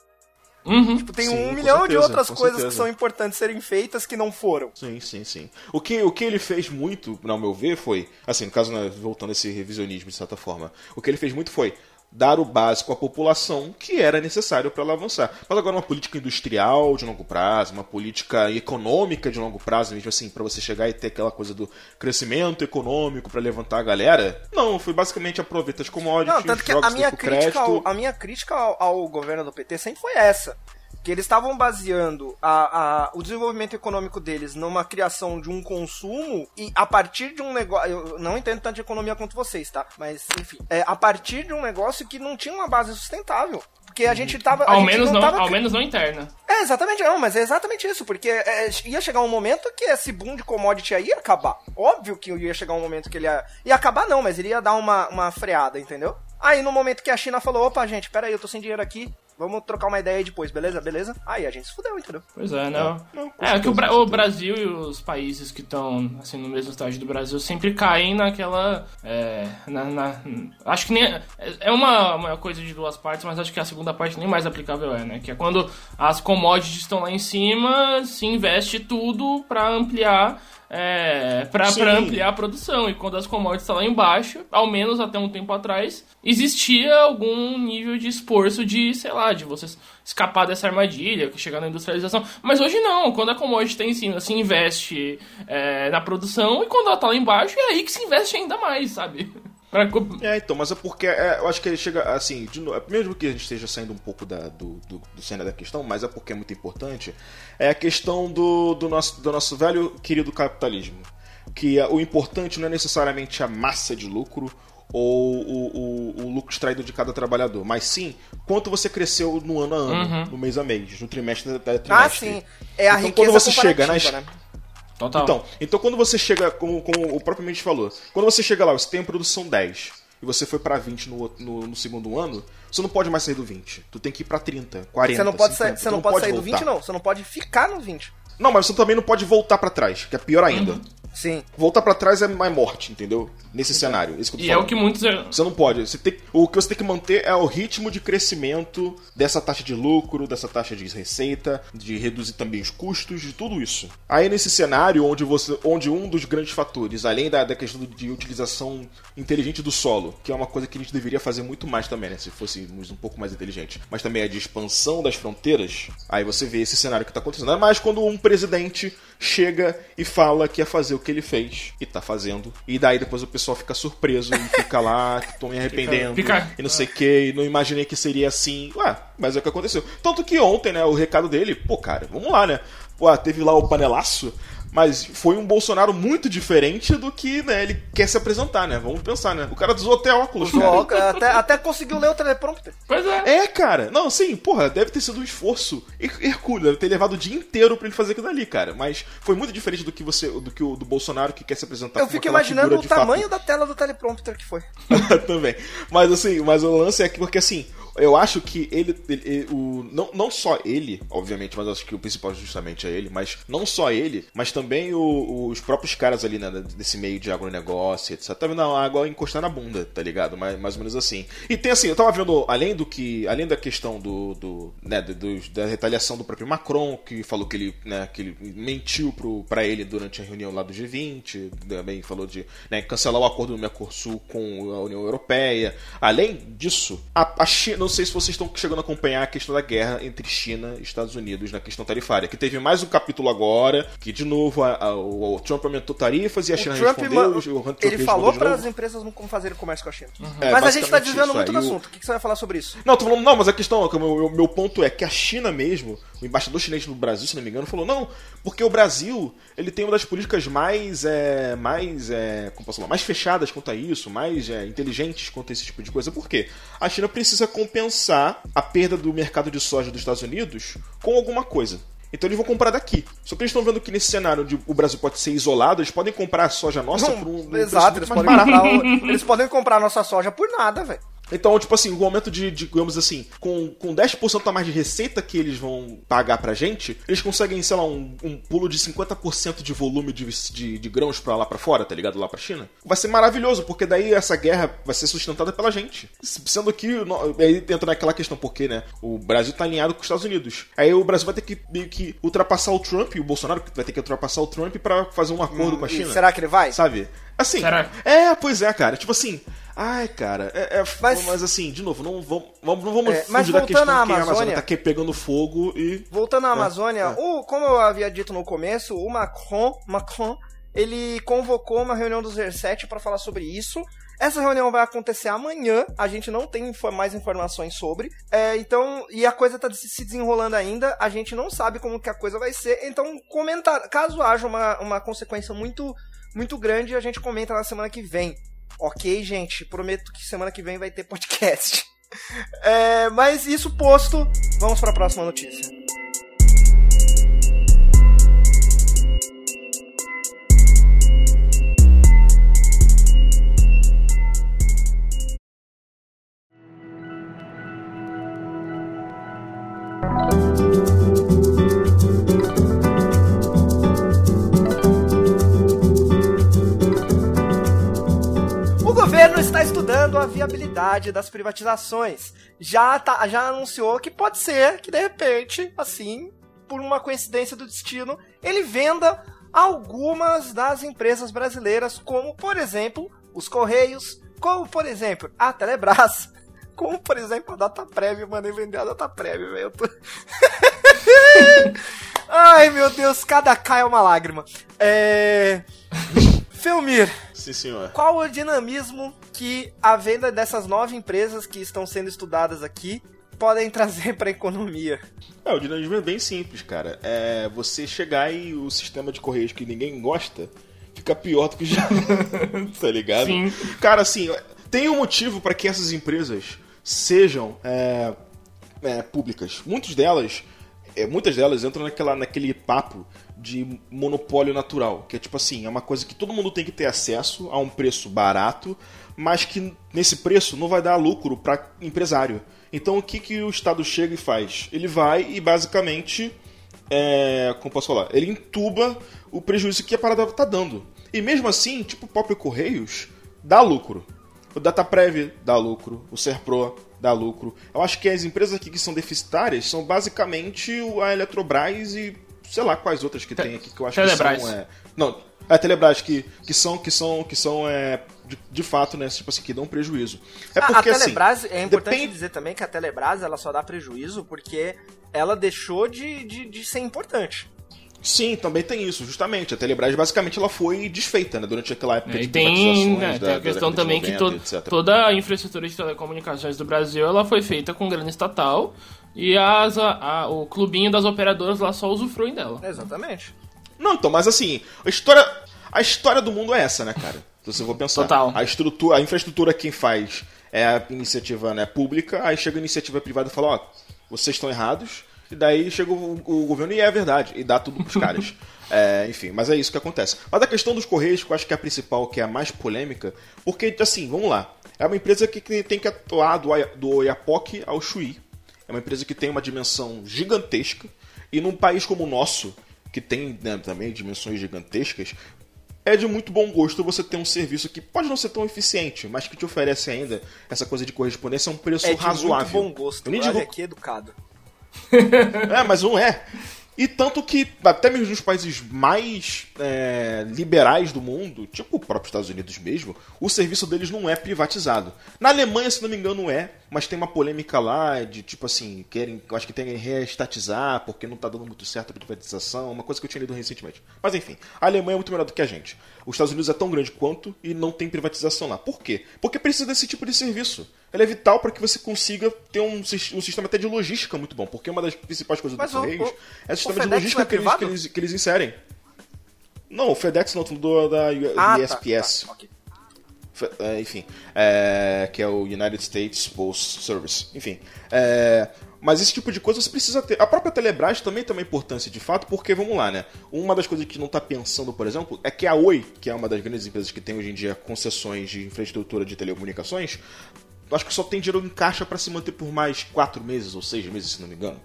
Uhum. Tipo, tem sim, um milhão certeza, de outras coisas certeza. que são importantes serem feitas que não foram. Sim, sim, sim. O que, o que ele fez muito, ao meu ver, foi. Assim, no caso, né, voltando a esse revisionismo de certa forma, o que ele fez muito foi dar o básico à população que era necessário para ela avançar. Mas agora uma política industrial de longo prazo, uma política econômica de longo prazo, mesmo assim, para você chegar e ter aquela coisa do crescimento econômico para levantar a galera. Não, foi basicamente aproveita as commodities, Não, tanto que a minha crítica, ao, a minha crítica ao, ao governo do PT sempre foi essa que eles estavam baseando a, a, o desenvolvimento econômico deles numa criação de um consumo e a partir de um negócio. Eu não entendo tanto de economia quanto vocês, tá? Mas, enfim, é, a partir de um negócio que não tinha uma base sustentável. Porque a gente tava. Ao, gente menos, não, tava... ao menos não interna. É, exatamente, não, mas é exatamente isso. Porque é, ia chegar um momento que esse boom de commodity aí ia acabar. Óbvio que ia chegar um momento que ele ia. ia acabar, não, mas ele ia dar uma, uma freada, entendeu? Aí no momento que a China falou, opa, gente, pera aí, eu tô sem dinheiro aqui, Vamos trocar uma ideia aí depois, beleza? Beleza? Aí a gente se fudeu, entendeu? Pois é, não. não é, que o, Bra o, Brasil e os países que estão assim, no mesmo estágio do Brasil sempre caem naquela. É, na, na, acho que nem. É, é uma, uma coisa de duas partes, mas acho que a segunda parte nem mais aplicável é, né? Que é quando as commodities estão lá em cima, se investe tudo para ampliar é, para ampliar a produção. E quando as commodities estão lá embaixo, ao menos até um tempo atrás, existia algum nível de esforço de, sei lá, de você escapar dessa armadilha, chegar na industrialização. Mas hoje não, quando a commodity está em cima, se investe é, na produção, e quando ela está lá embaixo, é aí que se investe ainda mais, sabe? É, então, mas é porque é, eu acho que ele chega assim, de novo, mesmo que a gente esteja saindo um pouco da, do, do, do cena da questão, mas é porque é muito importante, é a questão do, do, nosso, do nosso velho querido capitalismo. Que o importante não é necessariamente a massa de lucro ou o, o, o, lucro extraído de cada trabalhador, mas sim quanto você cresceu no ano a ano, uhum. no mês a mês, no trimestre a trimestre. Ah, sim. É a então, riqueza quando você chega nas, né? Total. Então, então quando você chega, como, como o propriamente falou, quando você chega lá, você tem a produção 10 e você foi para 20 no, no, no, segundo ano, você não pode mais sair do 20. Tu tem que ir para 30, 40. Você não pode, 50, sair, você não, não pode, pode sair voltar. do 20, não. Você não pode ficar no 20. Não, mas você também não pode voltar para trás, que é pior ainda. Uhum. Sim. Voltar para trás é mais morte, entendeu? Nesse cenário. Isso e falando. é o que muitos. É- você não pode. Você tem... O que você tem que manter é o ritmo de crescimento dessa taxa de lucro, dessa taxa de receita, de reduzir também os custos, de tudo isso. Aí nesse cenário onde você. onde um dos grandes fatores, além da, da questão de utilização inteligente do solo, que é uma coisa que a gente deveria fazer muito mais também, né? Se fôssemos um pouco mais inteligente. Mas também a de expansão das fronteiras. Aí você vê esse cenário que está acontecendo. É mais quando um presidente chega e fala que ia fazer o que ele fez e tá fazendo. E daí depois o pessoal fica surpreso e fica lá, tô me arrependendo fica... e não sei o que, e não imaginei que seria assim. Ué, mas é o que aconteceu. Tanto que ontem, né, o recado dele, pô, cara, vamos lá, né? Pô, teve lá o panelaço. Mas foi um Bolsonaro muito diferente do que né, ele quer se apresentar, né? Vamos pensar, né? O cara usou até óculos. Usou cara. até, até conseguiu ler o teleprompter. Pois é. É, cara. Não, sim, porra, deve ter sido um esforço hercúleo. Deve ter levado o dia inteiro pra ele fazer aquilo ali, cara. Mas foi muito diferente do que você, do que o do Bolsonaro que quer se apresentar Eu fico imaginando o tamanho fato. da tela do teleprompter que foi. Também. Mas assim, mas o lance é que, porque assim, eu acho que ele, ele, ele, o, não, não só ele, obviamente, mas acho que o principal justamente é ele, mas não só ele, mas também o, os próprios caras ali, né, desse meio de agronegócio, etc. Tá vendo a água encostar na bunda, tá ligado? Mais, mais ou menos assim. E tem assim, eu tava vendo, além do que, além da questão do, do né, do, da retaliação do próprio Macron, que falou que ele, né, que ele mentiu pro, pra ele durante a reunião lá do G20, também falou de né, cancelar o acordo do Mercosul com a União Europeia. Além disso, a, a China não sei se vocês estão chegando a acompanhar a questão da guerra entre China e Estados Unidos na questão tarifária, que teve mais um capítulo agora, que de novo a, a, o, Trump aumentou tarifas e a China Trump respondeu. O, o ele falou para as empresas não fazerem comércio com a China. Uhum. É, mas a gente está desviando muito do assunto. O que, que, você vai falar sobre isso? Não, tô falando, não, mas a questão, o meu, meu ponto é que a China mesmo, o embaixador chinês no Brasil, se não me engano, falou, não, porque o Brasil ele tem uma das políticas mais, é, mais, é, como posso falar, mais fechadas quanto a isso, mais é, inteligentes quanto a esse tipo de coisa. Por quê? A China precisa compensar a perda do mercado de soja dos Estados Unidos com alguma coisa. Então eles vão comprar daqui. Só que eles estão vendo que nesse cenário onde o Brasil pode ser isolado, eles podem comprar a soja nossa Não, por um. Exato, eles podem, comprar, eles podem comprar a nossa soja por nada, velho. Então, tipo assim, o aumento de, de, digamos assim, com, com 10% a mais de receita que eles vão pagar pra gente, eles conseguem, sei lá, um, um pulo de 50% de volume de, de, de grãos pra lá pra fora, tá ligado? Lá pra China. Vai ser maravilhoso, porque daí essa guerra vai ser sustentada pela gente. Sendo que, aí entra naquela questão, porque, né, o Brasil tá alinhado com os Estados Unidos. Aí o Brasil vai ter que meio que ultrapassar o Trump, e o Bolsonaro vai ter que ultrapassar o Trump para fazer um acordo hum, com a China. Será que ele vai? Sabe? Assim, Será? é, pois é, cara. Tipo assim, ai, cara, é, é mas, mas, assim, de novo, não vamos, vamos, não vamos é, mas fugir da questão à Amazônia, que a Amazônia tá aqui pegando fogo e... Voltando à é, Amazônia, é. o, como eu havia dito no começo, o Macron, Macron ele convocou uma reunião dos G7 para falar sobre isso. Essa reunião vai acontecer amanhã, a gente não tem mais informações sobre. É, então, e a coisa está se desenrolando ainda, a gente não sabe como que a coisa vai ser. Então, comentar, caso haja uma, uma consequência muito muito grande a gente comenta na semana que vem. Ok, gente? Prometo que semana que vem vai ter podcast. É, mas isso posto, vamos para a próxima notícia. Viabilidade das privatizações. Já, tá, já anunciou que pode ser que, de repente, assim, por uma coincidência do destino, ele venda algumas das empresas brasileiras, como, por exemplo, os Correios, como, por exemplo, a Telebrás, como, por exemplo, a Dataprev. Mandei vender a Dataprev, velho. Tô... Ai, meu Deus, cada K é uma lágrima. É... Felmir. Sim, senhor. Qual o dinamismo que a venda dessas nove empresas que estão sendo estudadas aqui podem trazer para a economia? É, o dinamismo é bem simples, cara. É você chegar e o sistema de correios que ninguém gosta fica pior do que já. tá ligado? Sim. Cara, assim, tem um motivo para que essas empresas sejam é, é, públicas. Muitas delas, é, muitas delas entram naquela, naquele papo de monopólio natural, que é tipo assim, é uma coisa que todo mundo tem que ter acesso a um preço barato, mas que nesse preço não vai dar lucro para empresário. Então o que, que o Estado chega e faz? Ele vai e basicamente, é, como posso falar, ele entuba o prejuízo que a parada está dando. E mesmo assim, tipo o próprio Correios, dá lucro. O Dataprev dá lucro, o Serpro dá lucro. Eu acho que as empresas aqui que são deficitárias são basicamente a Eletrobras e sei lá quais outras que tem aqui que eu acho Telebrás. que são. É, não, a Telebrás, que, que são, que são, que são é, de, de fato, né, tipo assim, que dão prejuízo. É porque, a, a assim, Telebrás, assim, é importante depende... dizer também que a Telebrás ela só dá prejuízo porque ela deixou de, de, de ser importante. Sim, também tem isso, justamente. A Telebrás basicamente ela foi desfeita, né, durante aquela época é, de tem, né, da, tem a questão também 90, que to, toda a infraestrutura de telecomunicações do Brasil ela foi feita com grana estatal e as, a, a, o clubinho das operadoras lá só usufruem dela. Exatamente. Não, então, mas assim, a história, a história do mundo é essa, né, cara? Se você for pensar. Total. A, estrutura, a infraestrutura quem faz é a iniciativa né, pública, aí chega a iniciativa privada e fala, ó, vocês estão errados, e daí chega o, o, governo e é verdade, e dá tudo pros caras. É, enfim, mas é isso que acontece. Mas a questão dos Correios, que eu acho que é a principal, que é a mais polêmica, porque, assim, vamos lá. É uma empresa que tem que atuar do, do Oiapoque ao Chuí. É uma empresa que tem uma dimensão gigantesca. E num país como o nosso, que tem né, também dimensões gigantescas, é de muito bom gosto você ter um serviço que pode não ser tão eficiente, mas que te oferece ainda essa coisa de correspondência a um preço é de razoável. Muito bom gosto. Eu nem digo... aqui educado. é, mas não é. E tanto que, até mesmo nos países mais é, liberais do mundo, tipo o próprio Estados Unidos mesmo, o serviço deles não é privatizado. Na Alemanha, se não me engano, é, mas tem uma polêmica lá de tipo assim, querem, acho que tem que reestatizar porque não está dando muito certo a privatização, uma coisa que eu tinha lido recentemente. Mas enfim, a Alemanha é muito melhor do que a gente. Os Estados Unidos é tão grande quanto e não tem privatização lá. Por quê? Porque precisa desse tipo de serviço. Ele é vital para que você consiga ter um, um, sistema até de logística muito bom, porque uma das principais coisas Mas do Correios é o sistema o de logística é que, eles, que, eles, que eles inserem. Não, o FedEx não, do, da ah, USPS. Tá, tá, okay. É, enfim, é, que é o United States Post Service. Enfim, é, mas esse tipo de coisa você precisa ter. A própria Telebrás também tem uma importância de fato, porque vamos lá, né? Uma das coisas que não está pensando, por exemplo, é que a Oi, que é uma das grandes empresas que tem hoje em dia concessões de infraestrutura de telecomunicações, acho que só tem dinheiro em caixa para se manter por mais quatro meses ou seis meses, se não me engano.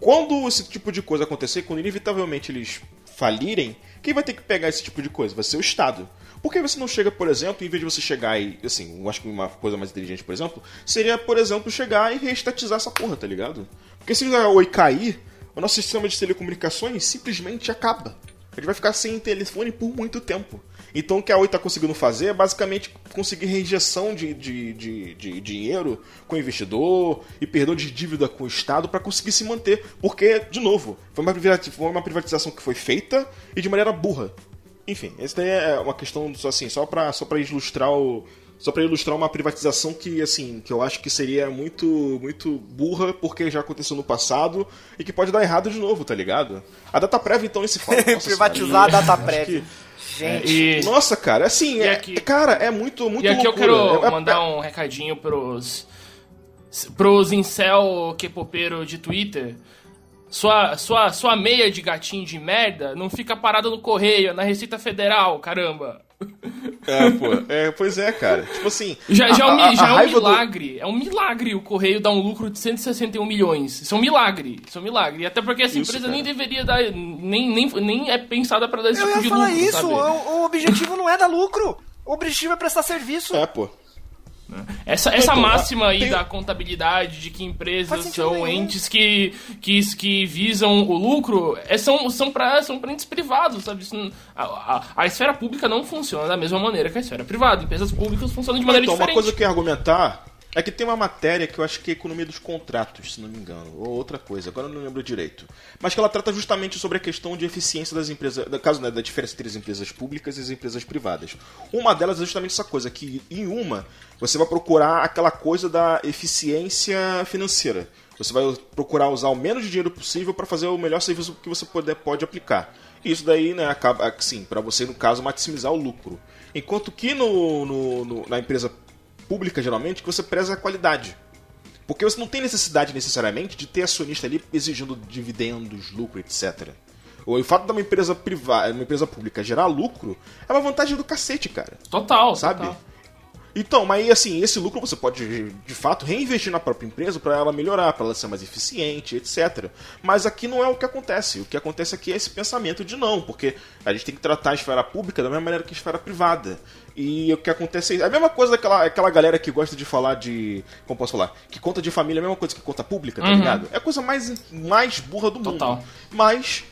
Quando esse tipo de coisa acontecer, quando inevitavelmente eles falirem, quem vai ter que pegar esse tipo de coisa? Vai ser o Estado. Por que você não chega, por exemplo, em vez de você chegar e, assim, eu acho que uma coisa mais inteligente, por exemplo, seria, por exemplo, chegar e reestatizar essa porra, tá ligado? Porque se a Oi cair, o nosso sistema de telecomunicações simplesmente acaba. A gente vai ficar sem telefone por muito tempo. Então o que a Oi está conseguindo fazer é basicamente conseguir reinjeção de, de, de, de dinheiro com o investidor e perdão de dívida com o Estado para conseguir se manter. Porque, de novo, foi uma privatização que foi feita e de maneira burra. Enfim, essa daí é uma questão assim, só para só ilustrar o, só para ilustrar uma privatização que assim que eu acho que seria muito muito burra porque já aconteceu no passado e que pode dar errado de novo tá ligado? A data prévia então esse fato privatizar a data prévia. gente. E... nossa cara assim é, aqui... cara é muito muito e aqui loucura. eu quero é, é, mandar um recadinho pros pros incel que popeiro de Twitter sua, sua, sua meia de gatinho de merda não fica parada no correio, na Receita Federal, caramba. É, pô. É, pois é, cara. Tipo assim. Já, já, a, é, um, já é um milagre. Do... É um milagre o Correio dar um lucro de 161 milhões. Isso é um milagre. Isso é um milagre. Até porque essa isso, empresa cara. nem deveria dar. Nem, nem, nem é pensada para dar esse Eu tipo de lucro. Isso, sabe? O, o objetivo não é dar lucro. O objetivo é prestar serviço. É, pô. Essa, essa então, máxima aí da contabilidade de que empresas são entes que, que, que visam o lucro é, são, são para são entes privados, sabe? A, a, a, esfera pública não funciona da mesma maneira que a esfera privada. Empresas públicas funcionam de maneira então, diferente. Uma coisa que eu argumentar é que tem uma matéria que eu acho que é economia dos contratos, se não me engano, ou outra coisa, agora eu não lembro direito. Mas que ela trata justamente sobre a questão de eficiência das empresas, no caso né, da diferença entre as empresas públicas e as empresas privadas. Uma delas é justamente essa coisa, que em uma você vai procurar aquela coisa da eficiência financeira. Você vai procurar usar o menos dinheiro possível para fazer o melhor serviço que você puder, pode aplicar. E isso daí, né, acaba, sim, para você, no caso, maximizar o lucro. Enquanto que no, no, na empresa pública, geralmente, que você preza a qualidade. Porque você não tem necessidade, necessariamente, de ter acionista ali exigindo dividendos, lucro, etc. O fato de uma empresa privada, uma empresa pública gerar lucro é uma vantagem do cacete, cara. Total, sabe? Total. Então, mas assim, esse lucro você pode de fato reinvestir na própria empresa para ela melhorar, para ela ser mais eficiente, etc. Mas aqui não é o que acontece. O que acontece aqui é esse pensamento de não, porque a gente tem que tratar a esfera pública da mesma maneira que a esfera privada. E o que acontece é a mesma coisa daquela aquela galera que gosta de falar de. Como posso falar? Que conta de família é a mesma coisa que conta pública, tá uhum. ligado? É a coisa mais, mais burra do Total. mundo. Mas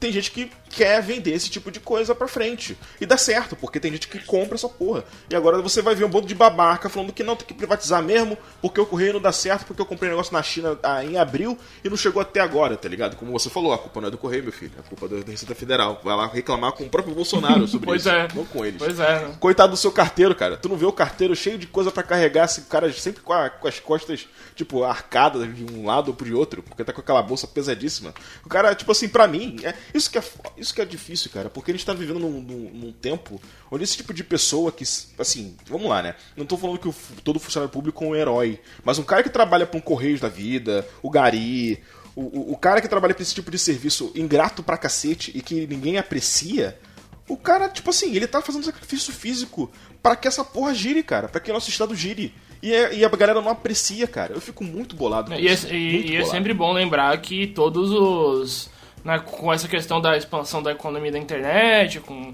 tem gente que quer vender esse tipo de coisa pra frente. E dá certo, porque tem gente que compra essa porra. E agora você vai ver um bando de babaca falando que não, tem que privatizar mesmo, porque o correio não dá certo, porque eu comprei um negócio na China ah, em abril e não chegou até agora, tá ligado? Como você falou, a culpa não é do correio, meu filho, é a culpa da Receita Federal. Vai lá reclamar com o próprio Bolsonaro sobre pois isso. É. Não com eles. Pois é. Né? Coitado do seu carteiro, cara. Tu não vê o carteiro cheio de coisa para carregar, esse cara sempre com, a, com as costas, tipo, arcadas de um lado ou pro outro, porque tá com aquela bolsa pesadíssima. O cara, tipo assim, para mim, é, isso que é isso que é difícil, cara, porque a gente tá vivendo num, num, num, tempo onde esse tipo de pessoa que, assim, vamos lá, né? Não tô falando que o, todo funcionário público é um herói, mas um cara que trabalha pra um Correios da Vida, o Gari, o, o, o cara que trabalha pra esse tipo de serviço ingrato pra cacete e que ninguém aprecia, o cara, tipo assim, ele tá fazendo sacrifício físico para que essa porra gire, cara, para que o nosso estado gire. E, é, e, a galera não aprecia, cara. Eu fico muito bolado com e é, isso. É, e, e é sempre bom lembrar que todos os né, com essa questão da expansão da economia da internet, com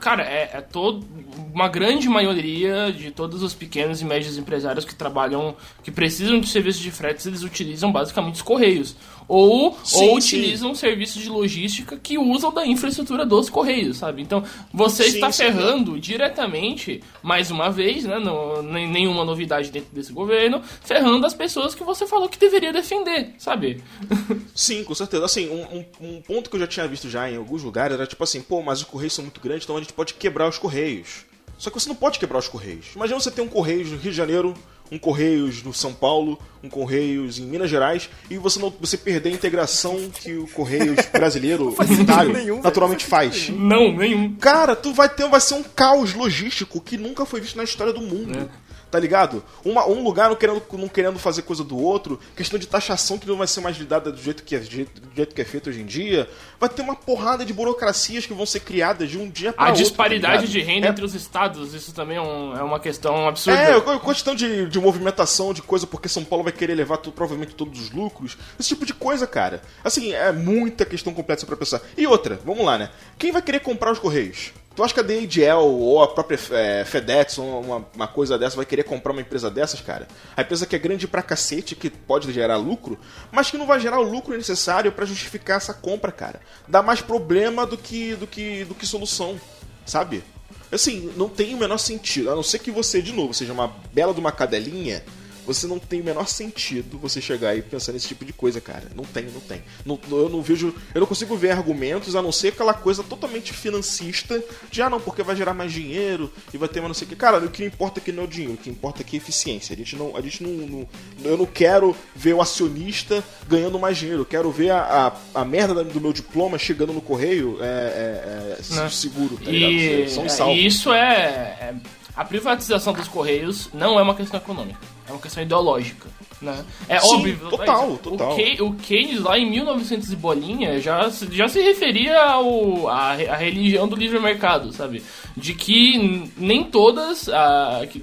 cara, é, é todo uma grande maioria de todos os pequenos e médios empresários que trabalham, que precisam de serviços de fretes, eles utilizam basicamente os correios ou, sim, ou utilizam sim. serviços de logística que usam da infraestrutura dos correios, sabe? Então você sim, está ferrando diretamente, mais uma vez, né? Não, nenhuma novidade dentro desse governo, ferrando as pessoas que você falou que deveria defender, sabe? Sim, com certeza. Assim, um, um, um ponto que eu já tinha visto já em alguns lugares era tipo assim, pô, mas os correios são muito grandes, então a gente pode quebrar os correios. Só que você não pode quebrar os correios. Imagina você ter um correios no Rio de Janeiro um Correios no São Paulo, um Correios em Minas Gerais, e você não você perder a integração que o Correios brasileiro unitário nenhum, naturalmente faz. Não, nenhum. Cara, tu vai ter vai ser um caos logístico que nunca foi visto na história do mundo. É tá ligado? Uma, um lugar não querendo, não querendo fazer coisa do outro, questão de taxação que não vai ser mais lidada do jeito que é, do jeito que é feito hoje em dia. Vai ter uma porrada de burocracias que vão ser criadas de um dia para outro. A disparidade tá de renda é... entre os estados, isso também é, um, é, uma questão absurda. É, questão de, de movimentação de coisa porque São Paulo vai querer levar tudo, provavelmente todos os lucros. Esse tipo de coisa, cara. Assim, é muita questão complexa para pensar. E outra, vamos lá, né? Quem vai querer comprar os Correios? Tu acha que a DHL ou a própria é, FedEx ou uma, uma, coisa dessa vai querer comprar uma empresa dessas, cara? A empresa que é grande pra cacete, que pode gerar lucro, mas que não vai gerar o lucro necessário para justificar essa compra, cara. Dá mais problema do que, do que, do que solução, sabe? Assim, não tem o menor sentido. A não ser que você, de novo, seja uma bela de uma cadelinha você não tem o menor sentido você chegar e pensar nesse tipo de coisa, cara. Não tem, não tem. Não, eu não vejo. Eu não consigo ver argumentos a não ser aquela coisa totalmente financista de ah, não, porque vai gerar mais dinheiro e vai ter mais não sei o que. Cara, o que importa aqui não é o dinheiro, o que importa aqui é a eficiência. A gente não. A gente não, não eu não quero ver o acionista ganhando mais dinheiro. Eu quero ver a, a, a merda do meu diploma chegando no correio é, é, é seguro, tá e, ligado? E isso é, é. A privatização dos correios não é uma questão econômica. É uma questão ideológica. Né? É Sim, óbvio. Total, total. O, Keynes, lá em 1900 e bolinha, já, já se referia ao, a, a religião do livre mercado, sabe? De que nem todas, a, que,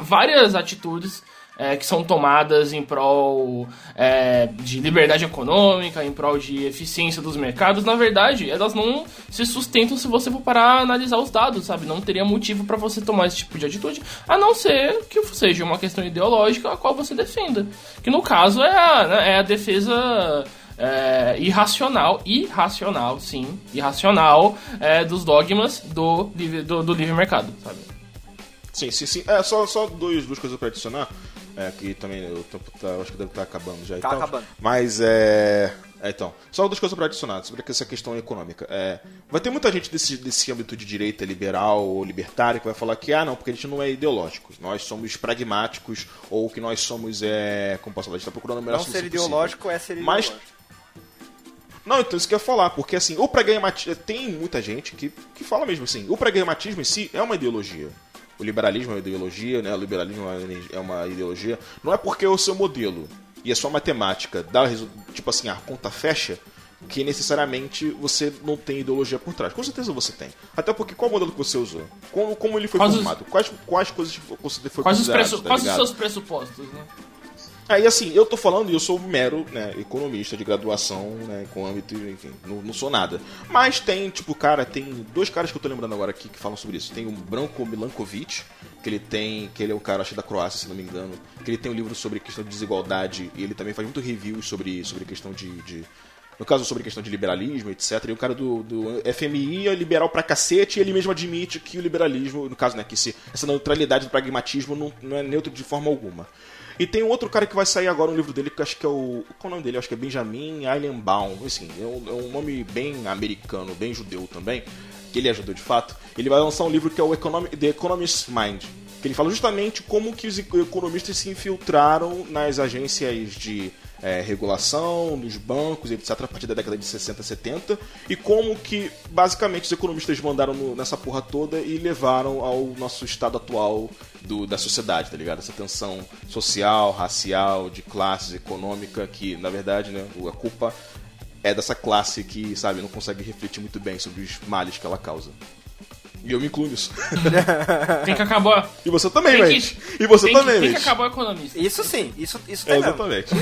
várias atitudes é, que são tomadas em prol é, de liberdade econômica, em prol de eficiência dos mercados, na verdade, elas não se sustentam se você for parar a analisar os dados, sabe? Não teria motivo para você tomar esse tipo de atitude, a não ser que seja uma questão ideológica a qual você defenda. Que no caso é a, né, é a defesa é, irracional, irracional, sim, irracional é, dos dogmas do, do, do livre mercado, sabe? Sim, sim, sim. É, só, só dois, duas coisas para adicionar. É, que também o tempo tá, acho que deve estar tá acabando já. Tá acabando. Mas é. É, então, só duas coisas para adicionar sobre essa questão econômica. É, vai ter muita gente desse, desse âmbito de direita liberal ou libertário que vai falar que, ah, não, porque a gente não é ideológico. Nós somos pragmáticos ou que nós somos, é, como posso falar, a gente está procurando a melhor não ser ideológico possível. é ser ideológico. Mas, não, então isso que eu ia falar, porque assim, o pragmatismo. Tem muita gente que, que fala mesmo assim, o pragmatismo em si é uma ideologia o liberalismo é uma ideologia, né? O liberalismo é uma ideologia. Não é porque é o seu modelo e a sua matemática dá tipo assim, a conta fecha, que necessariamente você não tem ideologia por trás. Com certeza você tem. Até porque qual modelo que você usou? Como, como ele foi quais formado? Os... Quais, quais coisas você foi quais os, pressu... tá quais os seus pressupostos, né? Aí assim, eu tô falando e eu sou mero né, economista de graduação, né, com âmbito, enfim, não, não, sou nada. Mas tem, tipo, cara, tem dois caras que eu tô lembrando agora aqui que falam sobre isso. Tem o Branko Milankovic, que ele tem, que ele é um cara, acho da Croácia, se não me engano, que ele tem um livro sobre questão de desigualdade e ele também faz muito reviews sobre, sobre questão de, de no caso sobre questão de liberalismo, etc. E o cara do, do FMI é liberal pra cacete e ele mesmo admite que o liberalismo, no caso, né, que se, essa neutralidade do pragmatismo não, não é neutro de forma alguma. E tem um outro cara que vai sair agora um livro dele, que acho que é o. Qual é o nome dele? Acho que é Benjamin Eilenbaum. Assim, é um, é um nome bem americano, bem judeu também. Que ele é judeu de fato. Ele vai lançar um livro que é o Economy, The Economist's Mind. Que ele fala justamente como que os economistas se infiltraram nas agências de é, regulação, nos bancos, etc., a partir da década de 60, 70, e como que, basicamente, os economistas mandaram no, nessa porra toda e levaram ao nosso estado atual do, da sociedade, tá ligado? Essa tensão social, racial, de classes, econômica, que, na verdade, né, a culpa é dessa classe que, sabe, não consegue refletir muito bem sobre os males que ela causa. E eu me incluo nisso. Tem que acabar. E você também, velho. E você tem também, que, Tem que acabar o economista. Isso sim, isso, isso tem é, Exatamente.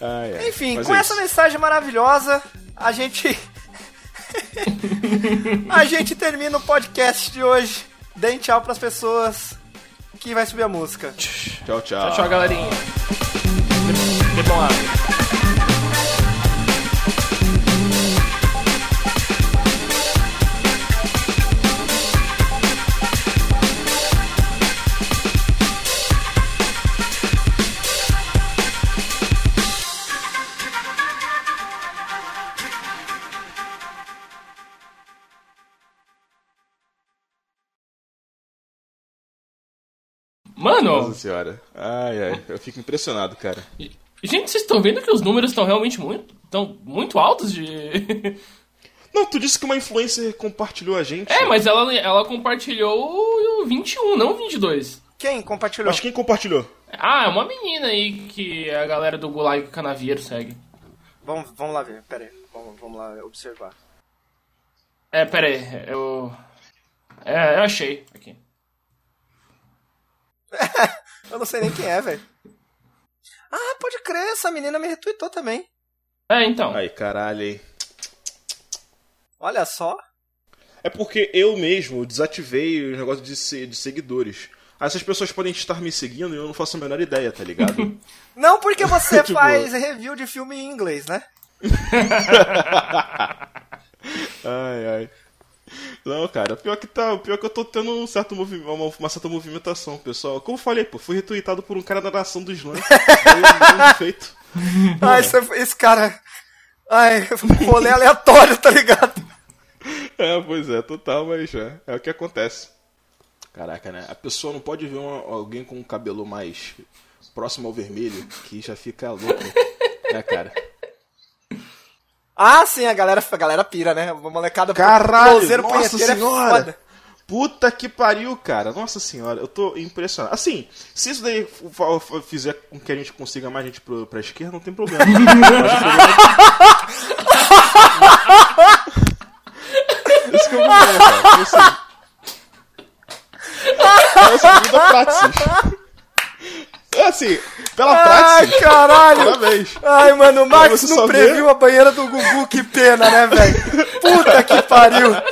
Ai, ai. Enfim, Mas com é essa mensagem maravilhosa, a gente. a gente termina o podcast de hoje. Deem tchau pras pessoas que vai subir a música. Tchau, tchau. Tchau, tchau, galerinha. Mano! Nossa senhora. Ai, ai. Eu fico impressionado, cara. Gente, vocês estão vendo que os números estão realmente muito, tão muito altos de. Não, tu disse que uma influencer compartilhou a gente. É, mas ela, ela compartilhou o 21, não o 22. Quem compartilhou? Mas quem compartilhou? Ah, é uma menina aí que a galera do Gulag Canaveiro segue. Vamos, vamos lá ver, pera aí. Vamos, vamos lá observar. É, pera aí, eu... É, eu achei aqui. eu não sei nem quem é, velho. Ah, pode crer, essa menina me retweetou também. É, então. Aí, caralho, hein. Olha só. É porque eu mesmo desativei o negócio de, de seguidores. Aí essas pessoas podem estar me seguindo e eu não faço a menor ideia, tá ligado? não, porque você tipo... faz review de filme em inglês, né? ai, ai. Não, cara, pior que tá, pior que eu tô tendo um certo movimento, uma, uma, certa movimentação, pessoal. Como eu falei, pô, fui retweetado por um cara da nação do Islã. feito. Ah, esse, esse cara. Ai, rolê aleatório, tá ligado? É, pois é, total, mas é, é o que acontece. Caraca, né? A pessoa não pode ver uma, alguém com um cabelo mais próximo ao vermelho que já fica louco. né, cara? Ah, sim, a galera, a galera pira, né? Uma molecada Caralho, nossa é senhora! É Puta que pariu, cara. Nossa senhora, eu tô impressionado. Assim, se isso daí fizer com que a gente consiga mais gente pro, pra esquerda, não tem problema. Isso que eu vou ver, cara. Assim, vida praxis. Assim, pela praxis. Ai, caralho. Parabéns. Ai, mano, o Max não previu vê... a banheira do Gugu, que pena, né, velho? Puta que pariu.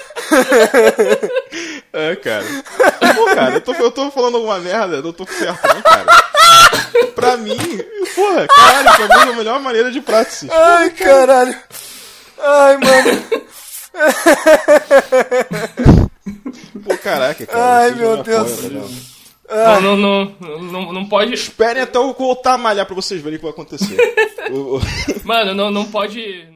É, cara. Pô, cara, eu tô, eu tô falando alguma merda, eu não tô certo, não, cara. Pra mim, porra, caralho, pra mim é a melhor maneira de praxis. Ai, caralho. Ai, mano. Pô, caraca, cara. Ai, meu Deus. Apoia, não, não, não, não, não pode. Esperem até eu voltar a malhar pra vocês verem o que vai acontecer. Mano, não, não pode